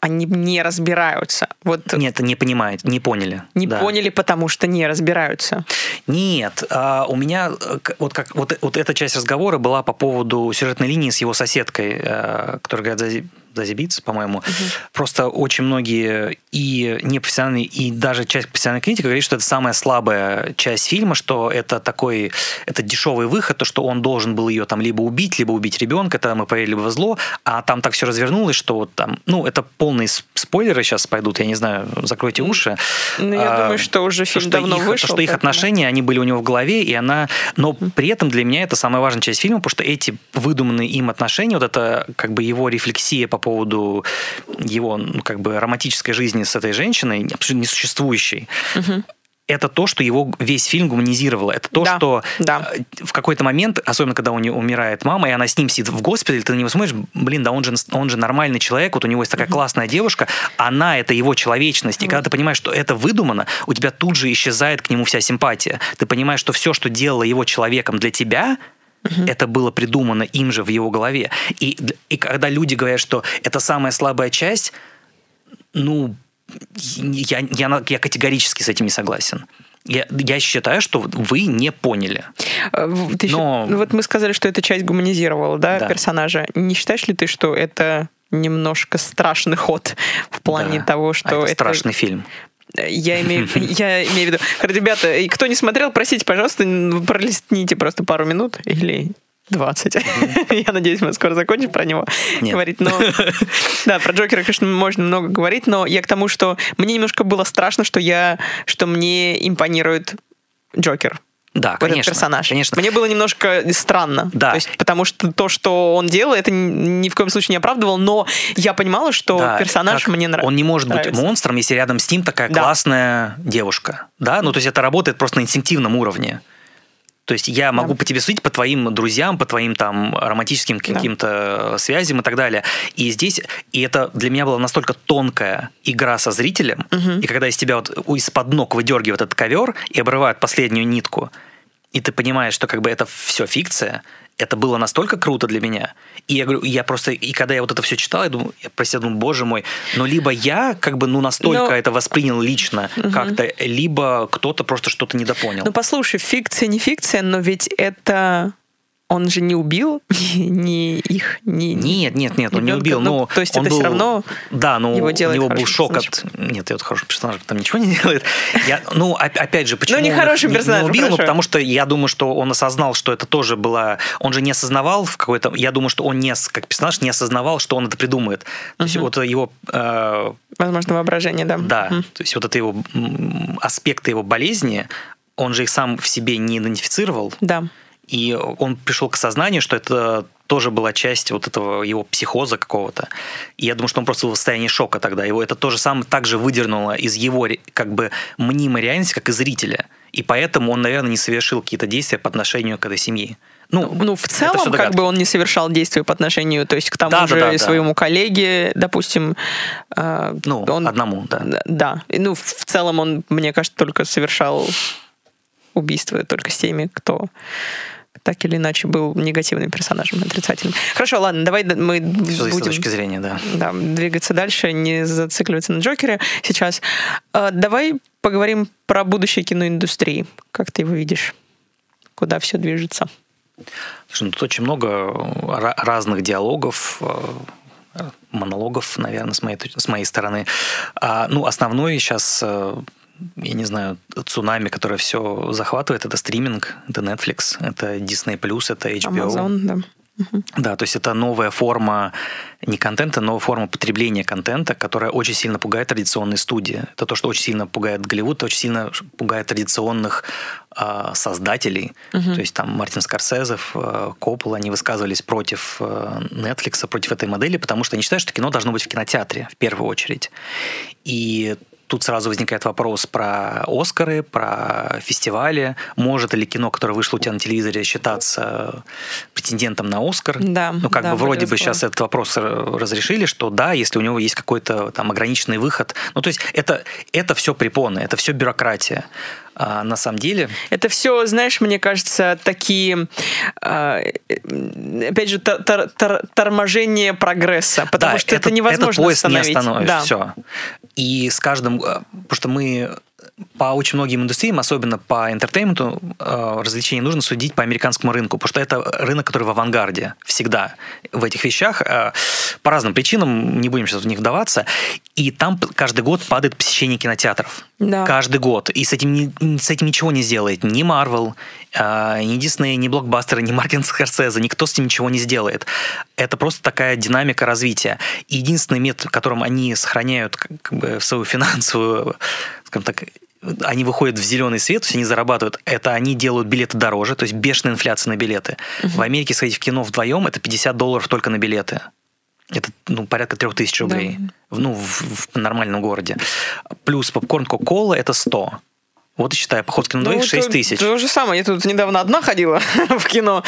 S3: они не разбираются. Вот
S1: Нет, не понимают, не поняли.
S3: Не да. поняли, потому что не разбираются.
S1: Нет, а у меня э, вот как вот, вот эта часть разговора была по поводу сюжетной линии с его соседкой, э, которая говорит, Зази по-моему. Угу. Просто очень многие и непрофессиональные, и даже часть профессиональной критики говорит, что это самая слабая часть фильма, что это такой, это дешевый выход, то, что он должен был ее там либо убить, либо убить ребенка, это мы поверили во зло, а там так все развернулось, что вот там, ну, это полные спойлеры сейчас пойдут, я не знаю, закройте уши.
S3: Ну, я а, думаю, что уже фильм что давно
S1: их,
S3: вышел.
S1: Что их отношения, они были у него в голове, и она, но при этом для меня это самая важная часть фильма, потому что эти выдуманные им отношения, вот это как бы его рефлексия по поводу его ну, как бы романтической жизни с этой женщиной, абсолютно несуществующей, угу это то, что его весь фильм гуманизировало. Это то, да, что да. Э, в какой-то момент, особенно когда у нее умирает мама, и она с ним сидит в госпитале, ты на него смотришь, блин, да он же, он же нормальный человек, вот у него есть такая угу. классная девушка, она это его человечность. И когда ты понимаешь, что это выдумано, у тебя тут же исчезает к нему вся симпатия. Ты понимаешь, что все, что делало его человеком для тебя, Угу. Это было придумано им же в его голове. И, и когда люди говорят, что это самая слабая часть, ну, я, я, я категорически с этим не согласен. Я, я считаю, что вы не поняли.
S3: Э, ты Но... еще, ну вот мы сказали, что эта часть гуманизировала да, да. персонажа. Не считаешь ли ты, что это немножко страшный ход в плане да. того, что а
S1: это, это страшный фильм.
S3: Я имею, я имею в виду. Ребята, кто не смотрел, простите, пожалуйста, пролистните просто пару минут или 20. Я надеюсь, мы скоро закончим про него Нет. говорить. Но да, про Джокера, конечно, можно много говорить, но я к тому, что мне немножко было страшно, что я, что мне импонирует Джокер.
S1: Да,
S3: вот
S1: конечно.
S3: Этот персонаж.
S1: Конечно.
S3: Мне было немножко странно.
S1: Да.
S3: То есть, потому что то, что он делал, это ни в коем случае не оправдывал, но я понимала, что да, персонаж мне нравится.
S1: Он не может нравится. быть монстром, если рядом с ним такая да. классная девушка. Да, ну то есть это работает просто на инстинктивном уровне. То есть я могу да. по тебе судить по твоим друзьям, по твоим там романтическим каким-то да. связям и так далее. И здесь, и это для меня была настолько тонкая игра со зрителем, угу. и когда из тебя вот из-под ног выдергивают этот ковер и обрывают последнюю нитку, и ты понимаешь, что как бы это все фикция, это было настолько круто для меня. И я говорю, я просто, и когда я вот это все читал, я думаю, я про себя думаю, боже мой, но либо я как бы ну настолько но... это воспринял лично угу. как-то, либо кто-то просто что-то недопонял.
S3: Ну послушай, фикция не фикция, но ведь это он же не убил ни их, ни...
S1: Нет, нет, нет, он не убил. Ну,
S3: то есть
S1: это
S3: был, все равно
S1: Да, ну,
S3: его делает
S1: у него был шок от... Нет, это хороший персонаж, там ничего не делает. Я, ну, опять же, почему
S3: ну, не хороший персонаж,
S1: не, убил? Ну, потому что я думаю, что он осознал, что это тоже было... Он же не осознавал в какой-то... Я думаю, что он не, как персонаж не осознавал, что он это придумает. То есть вот его... Э...
S3: Возможно, воображение, да.
S1: Да, то есть вот это его аспекты его болезни, он же их сам в себе не идентифицировал.
S3: Да.
S1: И он пришел к сознанию, что это тоже была часть вот этого его психоза какого-то. И я думаю, что он просто был в состоянии шока тогда. Его это тоже самое также выдернуло из его как бы мнимой реальности, как и зрителя. И поэтому он, наверное, не совершил какие-то действия по отношению к этой семье.
S3: Ну, ну, в целом, как бы он не совершал действия по отношению, то есть к тому да, же да, да, своему да. коллеге, допустим.
S1: Э, ну, он, одному, да.
S3: Да. Ну, в целом он, мне кажется, только совершал убийство только с теми, кто так или иначе был негативным персонажем, отрицательным. Хорошо, ладно, давай мы
S1: Все будем... с точки зрения, да.
S3: Да, двигаться дальше, не зацикливаться на Джокере сейчас. А, давай поговорим про будущее киноиндустрии. Как ты его видишь? Куда все движется?
S1: Слушай, ну, тут очень много разных диалогов, э, монологов, наверное, с моей, с моей стороны. А, ну, основной сейчас э, я не знаю, цунами, которое все захватывает, это стриминг, это Netflix, это Disney+, это HBO.
S3: Amazon, да.
S1: Да, то есть это новая форма не контента, новая форма потребления контента, которая очень сильно пугает традиционные студии. Это то, что очень сильно пугает Голливуд, очень сильно пугает традиционных э, создателей. Угу. То есть там Мартин Скорсезов, э, Коппола, они высказывались против э, Netflix, против этой модели, потому что они считают, что кино должно быть в кинотеатре в первую очередь. И Тут сразу возникает вопрос про Оскары, про фестивали. Может ли кино, которое вышло у тебя на телевизоре, считаться претендентом на Оскар?
S3: Да.
S1: Ну, как
S3: да,
S1: бы вроде бы сейчас этот вопрос разрешили, что да, если у него есть какой-то там ограниченный выход. Ну, то есть это, это все препоны, это все бюрократия. А на самом деле...
S3: Это все, знаешь, мне кажется, такие, а, опять же, тор тор торможение прогресса, потому
S1: да,
S3: что это, это невозможно
S1: этот поезд
S3: остановить.
S1: не остановишь, да. все. И с каждым... Э, потому что мы по очень многим индустриям, особенно по интертейменту, э, развлечения нужно судить по американскому рынку, потому что это рынок, который в авангарде всегда в этих вещах. Э, по разным причинам, не будем сейчас в них вдаваться. И там каждый год падает посещение кинотеатров.
S3: Да.
S1: Каждый год. И с этим, с этим ничего не сделает ни э, ни Disney, ни блокбастеры, ни Мартин Скорсезе. Никто с этим ничего не сделает. Это просто такая динамика развития. И единственный метод, которым они сохраняют как бы, свою финансовую скажем так, они выходят в зеленый свет, то есть они зарабатывают, это они делают билеты дороже, то есть бешеная инфляция на билеты. Uh-huh. В Америке сходить в кино вдвоем это 50 долларов только на билеты. Это ну, порядка 3000 рублей. Да. Ну, в, в нормальном городе. Плюс попкорн Кока-Кола это 100. Вот и считай, поход в кино ну, 6 тысяч.
S3: То же самое. Я тут недавно одна ходила в кино.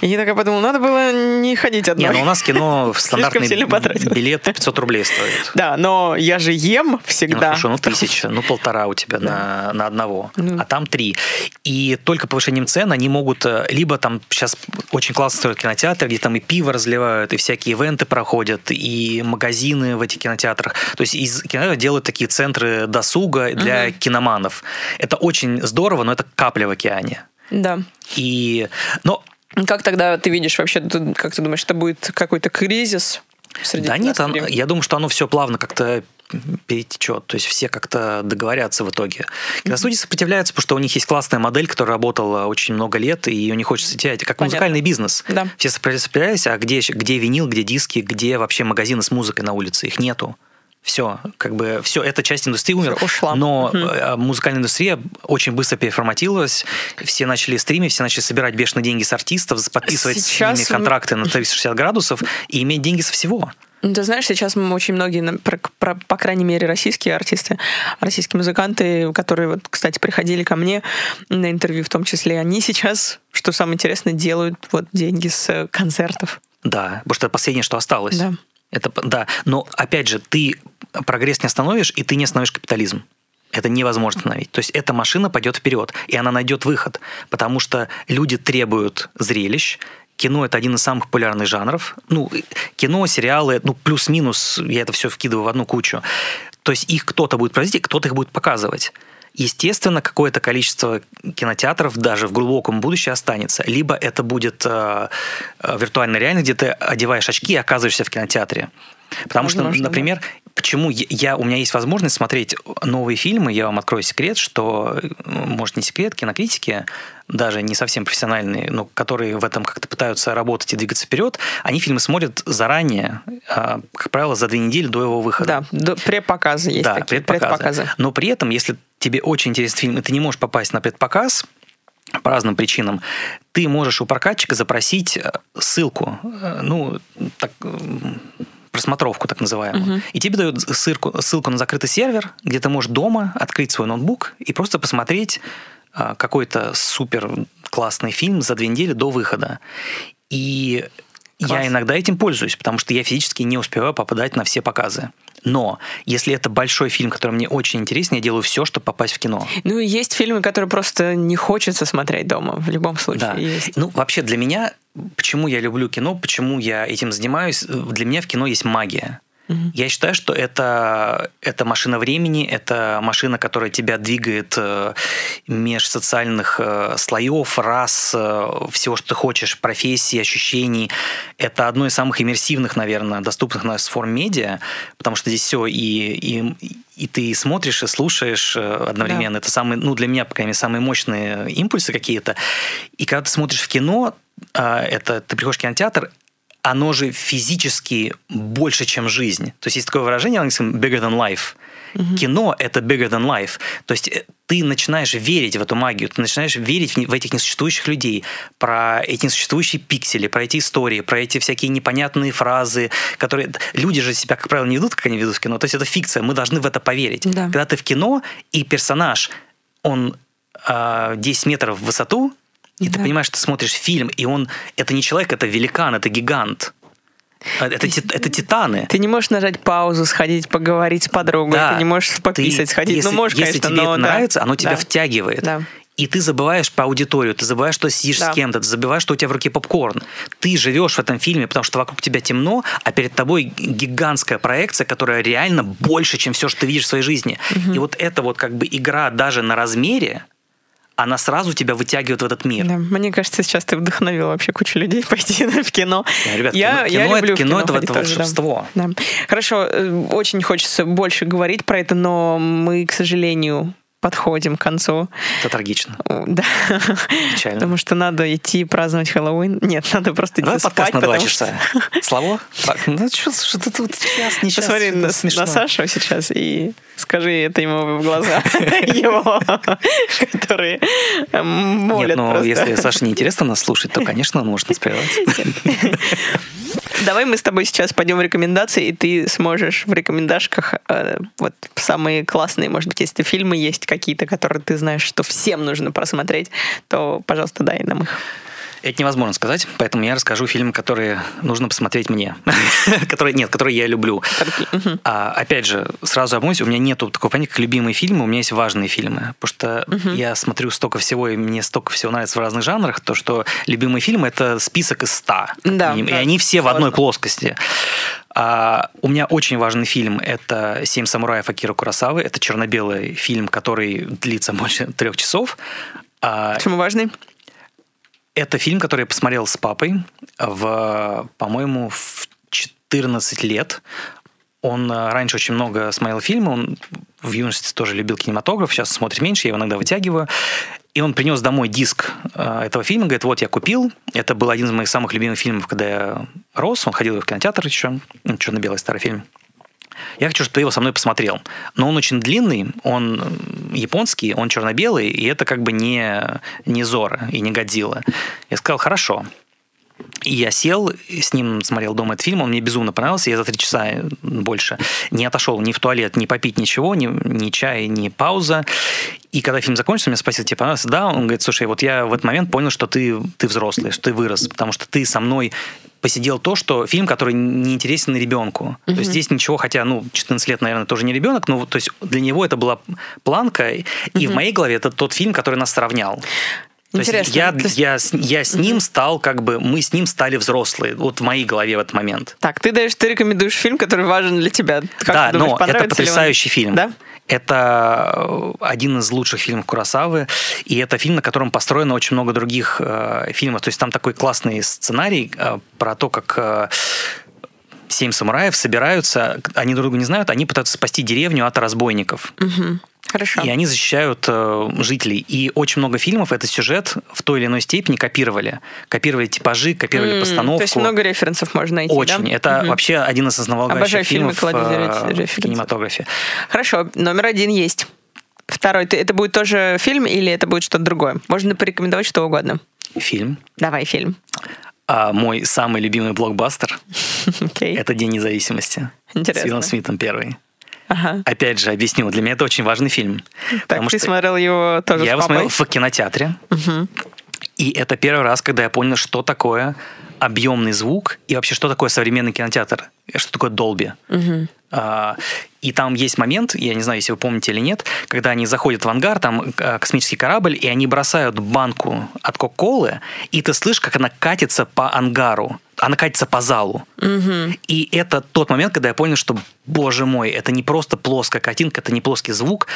S3: И я такая подумала, надо было не ходить одной.
S1: Не, ну у нас кино в стандартный билет 500 рублей стоит.
S3: Да, но я же ем всегда. Ну,
S1: хорошо, ну тысяча, ну полтора у тебя да. на, на одного, ну. а там три. И только повышением цен они могут, э, либо там сейчас очень классно строят кинотеатры, где там и пиво разливают, и всякие ивенты проходят, и магазины в этих кинотеатрах. То есть из кинотеатров делают такие центры досуга для угу. киноманов это очень здорово, но это капля в океане.
S3: Да.
S1: И, но
S3: как тогда ты видишь вообще, как ты думаешь, это будет какой-то кризис среди
S1: Да нет, оно, я думаю, что оно все плавно как-то перетечет. То есть все как-то договорятся в итоге. Киностудии mm-hmm. сопротивляются, потому что у них есть классная модель, которая работала очень много лет, и ее не хочется терять. Как Понятно. музыкальный бизнес.
S3: Да.
S1: Все сопротивляются, а где, где винил, где диски, где вообще магазины с музыкой на улице? Их нету. Все, как бы все, эта часть индустрии умерла.
S3: Ушла.
S1: Но угу. музыкальная индустрия очень быстро переформатировалась. Все начали стримить, все начали собирать бешеные деньги с артистов, подписывать сейчас... с ними контракты на 360 градусов и иметь деньги со всего.
S3: Ну, ты знаешь, сейчас мы очень многие, про, про, по крайней мере, российские артисты, российские музыканты, которые, вот, кстати, приходили ко мне на интервью в том числе, они сейчас, что самое интересное, делают вот деньги с концертов.
S1: Да, потому что это последнее, что осталось.
S3: Да.
S1: Это, да, но опять же, ты прогресс не остановишь, и ты не остановишь капитализм. Это невозможно остановить. То есть эта машина пойдет вперед, и она найдет выход, потому что люди требуют зрелищ, кино это один из самых популярных жанров. Ну, кино, сериалы, ну, плюс-минус, я это все вкидываю в одну кучу. То есть их кто-то будет производить, кто-то их будет показывать. Естественно, какое-то количество кинотеатров даже в глубоком будущем останется. Либо это будет э, э виртуальная реальность, где ты одеваешь очки и оказываешься в кинотеатре. Потому Возможно, что, например, да. Почему я, у меня есть возможность смотреть новые фильмы, я вам открою секрет, что, может, не секрет, кинокритики, даже не совсем профессиональные, но которые в этом как-то пытаются работать и двигаться вперед, они фильмы смотрят заранее, а, как правило, за две недели до его выхода.
S3: Да, предпоказы есть
S1: да,
S3: такие,
S1: предпоказы. предпоказы. Но при этом, если тебе очень интересный фильм, и ты не можешь попасть на предпоказ, по разным причинам, ты можешь у прокатчика запросить э, ссылку, э, ну, так, просмотровку так называемую. Угу. И тебе дают ссылку, ссылку на закрытый сервер, где ты можешь дома открыть свой ноутбук и просто посмотреть а, какой-то супер классный фильм за две недели до выхода. И Класс. я иногда этим пользуюсь, потому что я физически не успеваю попадать на все показы. Но если это большой фильм, который мне очень интересен, я делаю все, чтобы попасть в кино.
S3: Ну, и есть фильмы, которые просто не хочется смотреть дома, в любом случае.
S1: Да.
S3: Есть.
S1: Ну, вообще для меня, почему я люблю кино, почему я этим занимаюсь, для меня в кино есть магия. Угу. Я считаю, что это, это машина времени, это машина, которая тебя двигает э, меж социальных э, слоев, рас, э, всего, что ты хочешь, профессий, ощущений. Это одно из самых иммерсивных, наверное, доступных у нас форм медиа, потому что здесь все и, и, и ты смотришь и слушаешь одновременно. Да. Это самые, ну, для меня, по крайней мере, самые мощные импульсы какие-то. И когда ты смотришь в кино, это ты приходишь в кинотеатр, оно же физически больше, чем жизнь. То есть есть такое выражение в английском bigger than life. Кино — это bigger than life. То есть э, ты начинаешь верить в эту магию, ты начинаешь верить в, в этих несуществующих людей, про эти несуществующие пиксели, про эти истории, про эти всякие непонятные фразы, которые... Люди же себя, как правило, не ведут, как они ведут в кино. То есть это фикция, мы должны в это поверить.
S3: Да.
S1: Когда ты в кино, и персонаж, он а, 10 метров в высоту, и ты
S3: Да.
S1: понимаешь, ты смотришь фильм, и он... Это не человек, это великан, это гигант. А, Это, ти- это титаны.
S3: Ты не можешь нажать паузу, сходить поговорить с подругой,
S1: Да.
S3: ты не можешь пописать,
S1: Ты-
S3: сходить.
S1: Если,
S3: ну, можешь,
S1: если
S3: конечно,
S1: тебе
S3: но
S1: это
S3: да.
S1: нравится, оно тебя
S3: Да.
S1: втягивает.
S3: Да.
S1: И ты забываешь про аудиторию, ты забываешь, что сидишь
S3: Да.
S1: с кем-то, ты забываешь, что у тебя в руке попкорн. Ты живешь в этом фильме, потому что вокруг тебя темно, а перед тобой гигантская проекция, которая реально больше, чем все, что ты видишь в своей жизни. И вот эта вот как бы игра даже на размере, она сразу тебя вытягивает в этот мир.
S3: Да, мне кажется, сейчас ты вдохновил вообще кучу людей пойти в кино.
S1: Да, ребят,
S3: я,
S1: кино-
S3: я
S1: кино
S3: люблю
S1: это-
S3: в
S1: кино это вот
S3: тоже, да.
S1: волшебство.
S3: Да. Хорошо, э, очень хочется больше говорить про это, но мы, к сожалению, подходим к концу.
S1: Это трагично.
S3: Да.
S1: Печально.
S3: Потому что надо идти праздновать Хэллоуин. Нет, надо просто
S1: Давай
S3: идти
S1: подкаст
S3: спать,
S1: на два часа.
S3: что-
S1: Слава? Так, Ну что, что ты тут час, не час?
S3: Посмотри на,
S1: смешно.
S3: на Сашу сейчас и скажи это ему в глаза. Его, которые эм, молят
S1: Нет, но если Саше неинтересно нас слушать, то, конечно, он может нас прервать.
S3: Давай мы с тобой сейчас пойдем в рекомендации, и ты сможешь в рекомендашках э, вот самые классные, может быть, если фильмы есть какие-то, которые ты знаешь, что всем нужно просмотреть, то, пожалуйста, дай нам их.
S1: Это невозможно сказать, поэтому я расскажу фильмы, которые нужно посмотреть мне. которые, нет, которые я люблю. А, опять же, сразу обмойся, у меня нету такого понятия, как любимые фильмы, у меня есть важные фильмы. Потому что я смотрю столько всего, и мне столько всего нравится в разных жанрах, то что любимые фильмы — это список из ста.
S3: Да,
S1: и они все в одной плоскости. А, у меня очень важный фильм — это «Семь самураев» Акира Курасавы. Это черно-белый фильм, который длится больше трех часов. А,
S3: Почему важный?
S1: Это фильм, который я посмотрел с папой в, по-моему, в 14 лет. Он э, раньше очень много смотрел фильмы, он в юности тоже любил кинематограф, сейчас смотрит меньше, я его иногда вытягиваю. И он принес домой диск э, этого фильма, говорит, вот я купил. Это был один из моих самых любимых фильмов, когда я рос. Он ходил в кинотеатр еще, ну, черно-белый старый фильм. Я хочу, чтобы ты его со мной посмотрел. Но он очень длинный, он японский, он черно-белый, и это как бы не, не Зора и не Годзилла. Я сказал, хорошо. И я сел, с ним смотрел дома этот фильм, он мне безумно понравился, я за три часа больше не отошел ни в туалет, ни попить ничего, ни, ни чай, ни пауза. И когда фильм закончился, он меня спросил, тебе понравился? Да, он говорит, слушай, вот я в этот момент понял, что ты, ты взрослый, что ты вырос, потому что ты со мной посидел то, что фильм, который не интересен ребенку. То есть здесь ничего, хотя, ну, 14 лет, наверное, тоже не ребенок, но то есть для него это была планка, и в моей голове это тот фильм, который нас сравнял. То есть
S3: Интересно.
S1: я,
S3: То есть-
S1: я, я с ним стал, как бы, мы с ним стали взрослые. Вот в моей голове в этот момент.
S3: Так, ты даешь, ты рекомендуешь фильм, который важен для тебя. Как
S1: да,
S3: ты думаешь,
S1: но это потрясающий фильм.
S3: Да?
S1: Это э, один из лучших фильмов Курасавы, и это фильм, на котором построено очень много других э, фильмов. То есть там такой классный сценарий э, про то, как э, семь самураев собираются, они друг друга не знают, они пытаются спасти деревню от разбойников.
S3: Мгм. Хорошо.
S1: И они защищают э, жителей. И очень много фильмов этот сюжет в той или иной степени копировали. Копировали типажи, копировали
S3: М,
S1: постановку.
S3: То есть много референсов можно найти,
S1: Очень.
S3: да?
S1: Это
S3: Мгм.
S1: вообще один из основополагающих фильмов э, в кинематографе.
S3: Хорошо, номер один есть. Второй, это будет тоже фильм или это будет что-то другое? Можно порекомендовать что угодно.
S1: Фильм.
S3: Давай фильм.
S1: А мой самый любимый блокбастер
S3: Окей.
S1: – это «День независимости».
S3: Интересно.
S1: С Уиллом Смитом первый.
S3: Ага.
S1: Опять же, объясню, для меня это очень важный фильм.
S3: Так,
S1: потому
S3: ты
S1: что
S3: смотрел его тоже
S1: я его смотрел в кинотеатре. И это первый раз, когда я понял, что такое объемный звук и вообще, что такое современный кинотеатр, что такое Долби. А, И там есть момент, я не знаю, если вы помните или нет, когда они заходят в ангар, там э, космический корабль, и они бросают банку от Кока-Колы, и ты слышишь, как она катится по ангару, она катится по залу. И это тот момент, когда я понял, что, боже мой, это не просто плоская картинка, это не плоский звук.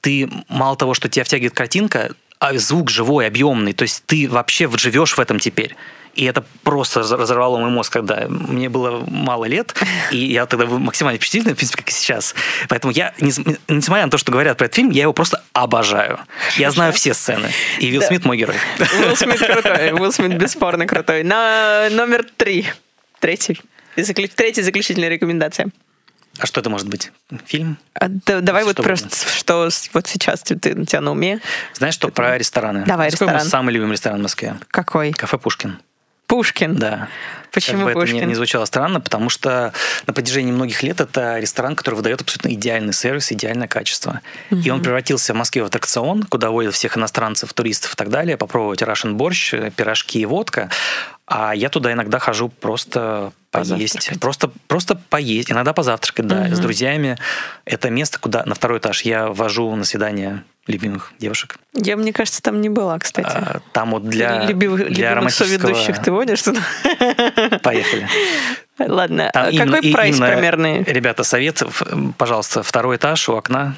S1: Ты, мало того, что тебя втягивает картинка, а, звук живой, объемный. То есть ты вообще живешь в этом теперь. И это просто раз- разорвало мой мозг, когда мне было мало лет, и я тогда был максимально впечатлительный, в принципе, как и сейчас. Поэтому я, не- несмотря на то, что говорят про этот фильм, я его просто обожаю. Я знаю все сцены. И Вилл
S3: Да.
S1: Смит мой герой.
S3: Уилл Смит крутой. Уилл Смит бесспорно крутой. На номер три. Третий. Заклю- Третья заключительная рекомендация.
S1: А что это может быть? Фильм?
S3: А, да- давай
S1: Что
S3: вот просто, что с- вот сейчас ты, ты- у тебя на уме.
S1: Знаешь, что про рестораны?
S3: Давай,
S1: Какой
S3: ресторан.
S1: самый любимый ресторан в Москве?
S3: Какой?
S1: Кафе Пушкин.
S3: Пушкин.
S1: Да.
S3: Почему
S1: Как бы это
S3: Пушкин?
S1: не, не звучало странно, потому что на протяжении многих лет это ресторан, который выдает абсолютно идеальный сервис, идеальное качество. И он превратился в Москве в аттракцион, куда водят всех иностранцев, туристов и так далее, попробовать рашен борщ, пирожки и водка. А я туда иногда хожу просто поесть. Просто, просто поесть. Иногда позавтракать, да. С друзьями. Это место, куда на второй этаж я вожу на свидание любимых девушек.
S3: Я, мне кажется, там не была, кстати.
S1: А, Там вот для,
S3: любимых,
S1: для
S3: любимых
S1: романтического...
S3: соведущих ты водишь туда?
S1: Поехали.
S3: Ладно,
S1: Там
S3: а какой
S1: и-
S3: прайс
S1: именно,
S3: примерный?
S1: Ребята, совет, пожалуйста, второй этаж у окна,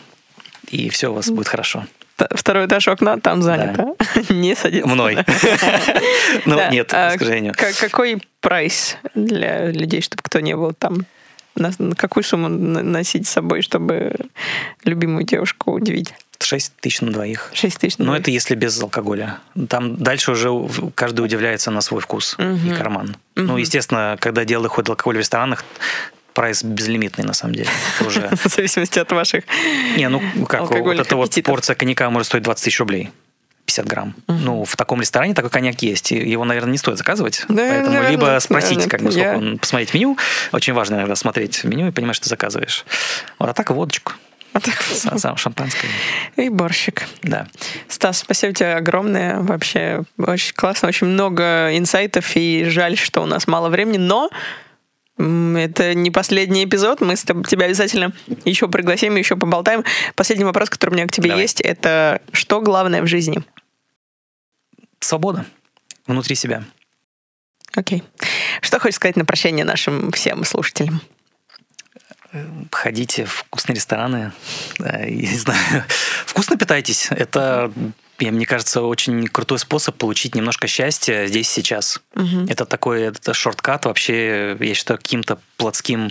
S1: и все у вас будет хорошо.
S3: Второй этаж у окна, там занято. Не садиться.
S1: Мной. Ну,
S3: Да,
S1: нет,
S3: а
S1: к сожалению.
S3: Какой прайс для людей, чтобы кто не был там? На какую сумму носить с собой, чтобы любимую девушку удивить?
S1: 6 тысяч на двоих.
S3: 6 тысяч.
S1: Но это если без алкоголя. Там дальше уже каждый удивляется на свой вкус и карман. Ну, естественно, когда дело доходит до алкоголя в ресторанах, прайс безлимитный на самом деле. Уже...
S3: В зависимости от ваших...
S1: Не, ну как, вот эта вот порция коньяка может стоить 20 тысяч рублей. 50 грамм. Ну, в таком ресторане такой коньяк есть. Его, наверное, не стоит заказывать.
S3: Да,
S1: Поэтому
S3: наверное,
S1: либо спросить,
S3: наверное,
S1: как бы, сколько
S3: я-
S1: он, посмотреть меню. Очень важно иногда смотреть меню и понимать, что заказываешь. Вот, а так водочку.
S3: А
S1: Сам- шампанское.
S3: И борщик.
S1: Да.
S3: Стас, спасибо тебе огромное. Вообще очень классно, очень много инсайтов, и жаль, что у нас мало времени, но это не последний эпизод. Мы с тебя обязательно еще пригласим, еще поболтаем. Последний вопрос, который у меня к тебе
S1: Давай.
S3: есть, это что главное в жизни?
S1: Свобода. Внутри себя.
S3: Окей. Что хочешь сказать на прощание нашим всем слушателям?
S1: Ходите в вкусные рестораны. Не знаю. Вкусно питайтесь. Это, я- мне кажется, очень крутой способ получить немножко счастья здесь сейчас. Это такой это шорткат вообще, я считаю, каким-то плотским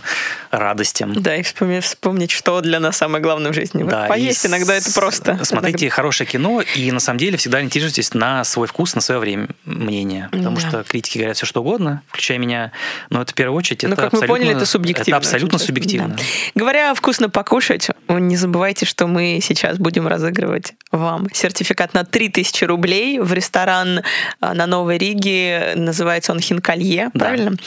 S1: радостям.
S3: Да, и вспомнить, вспомнить, что для нас самое главное в жизни.
S1: Да,
S3: Поесть иногда это
S1: с-
S3: просто.
S1: Смотрите хорошее кино и на самом деле всегда ориентируйтесь на свой вкус, на свое время, мнение. Потому
S3: Да.
S1: что критики говорят все что угодно, включая меня. Но это в первую очередь
S3: Ну,
S1: это
S3: как мы
S1: абсолютно-
S3: поняли, это субъективно.
S1: Это абсолютно субъективно.
S3: Да. Говоря вкусно покушать, не забывайте, что мы сейчас будем разыгрывать вам сертификат на 3000 рублей в ресторан а, на Новой Риге. Называется он Хинкалье,
S1: Да.
S3: правильно?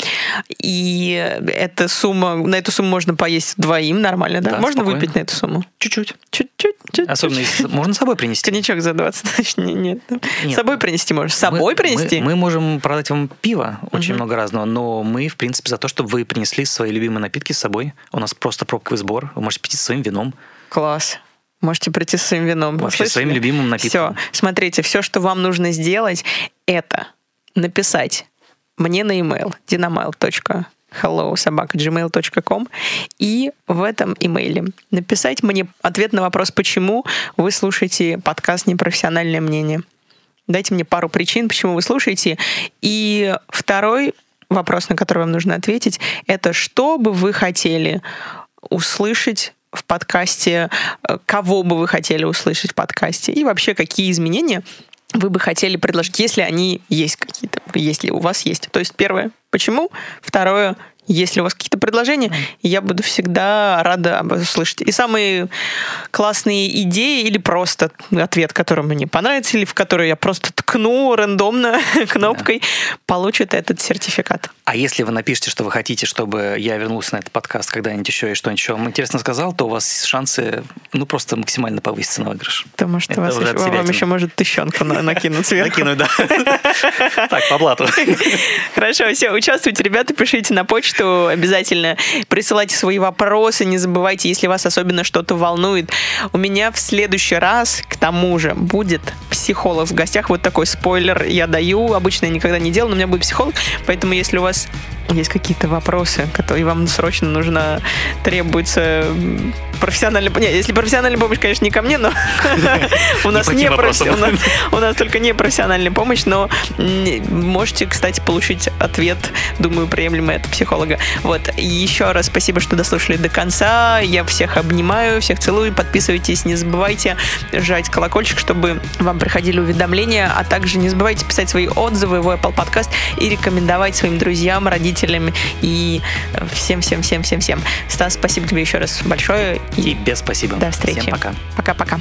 S3: И эта сумма, на эту сумму можно поесть двоим нормально, да?
S1: Да,
S3: можно
S1: спокойно.
S3: выпить на эту сумму?
S1: Чуть-чуть.
S3: Чуть-чуть.
S1: Особенно если можно с собой принести.
S3: Коньячок за 20 тысяч. Не- Нет. С
S1: Нет.
S3: собой принести можешь. С собой
S1: Мы-
S3: принести?
S1: Мы, мы можем продать вам пиво, очень
S3: Мгм.
S1: много разного, но мы, в принципе, за то, чтобы вы принесли свои любимые напитки с собой. У нас просто пробковый сбор. Вы можете со своим вином.
S3: Класс. Можете прийти со своим вином.
S1: Вообще своим
S3: слышали?
S1: любимым напитком.
S3: Все, смотрите, все, что вам нужно сделать, это написать мне на email и в этом имейле написать мне ответ на вопрос, почему вы слушаете подкаст «Непрофессиональное мнение». Дайте мне пару причин, почему вы слушаете. И второй вопрос, на который вам нужно ответить, это что бы вы хотели услышать в подкасте, э, кого бы вы хотели услышать в подкасте, и вообще какие изменения вы бы хотели предложить, если они есть какие-то, если у вас есть. То есть первое, почему? Второе, если у вас какие-то предложения, я буду всегда рада об- услышать. И самые классные идеи или просто ответ, который мне понравится, или в который я просто ткну рандомно кнопкой, получит этот сертификат.
S1: А если вы напишете, что вы хотите, чтобы я вернулся на этот подкаст когда-нибудь еще и что-нибудь вам интересно сказал, то у вас шансы ну просто максимально повыситься на выигрыш.
S3: Потому что вас еще, вам еще может тыщенку на- накинуть сверху.
S1: Накину, да. Так, по блату.
S3: Хорошо, все, Участвуйте, ребята, пишите на почту обязательно. Присылайте свои вопросы, не забывайте, если вас особенно что-то волнует. У меня в следующий раз, к тому же, будет психолог в гостях. Вот такой спойлер я даю. Обычно я никогда не делаю, но у меня будет психолог. Поэтому, если у вас есть какие-то вопросы, которые вам срочно нужно, требуется профессиональная... Нет, если профессиональная помощь, конечно, не ко мне, но у нас не у нас только не профессиональная помощь, но можете, кстати, получить ответ, думаю, приемлемый от психолога. Вот. Еще раз спасибо, что дослушали до конца. Я всех обнимаю, всех целую. Подписывайтесь, не забывайте жать колокольчик, чтобы вам приходили уведомления, а также не забывайте писать свои отзывы в Apple Podcast и рекомендовать своим друзьям, родителям и всем-всем-всем-всем-всем. Стас, спасибо тебе еще раз большое.
S1: Тебе спасибо.
S3: До встречи.
S1: Всем пока.
S3: Пока-пока.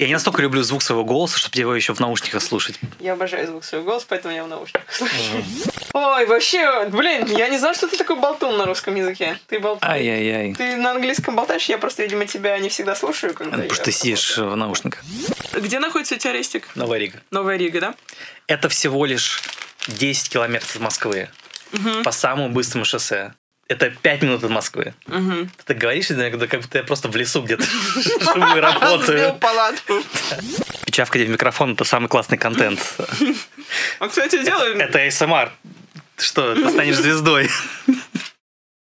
S1: Я не настолько люблю звук своего голоса, чтобы его еще в наушниках слушать.
S3: Я обожаю звук своего голоса, поэтому я в наушниках слушаю. Ой, вообще, блин, я не знал, что ты такой болтун на русском языке. Ты болтун.
S1: Ай-яй-яй.
S3: Ты на английском болтаешь, я просто, видимо, тебя не всегда слушаю. Когда
S1: Потому что ты сидишь в наушниках.
S3: Где находится у тебя рестик?
S1: Новая Рига.
S3: Новая Рига, да?
S1: Это всего лишь 10 километров от Москвы. Угу. По самому быстрому шоссе это пять минут от Москвы.
S3: Угу.
S1: Ты говоришь, когда как будто я просто в лесу где-то живу работаю.
S3: палатку.
S1: Чавкать в микрофон – это самый классный контент.
S3: А кто это делает?
S1: Это ASMR. Что, ты станешь звездой.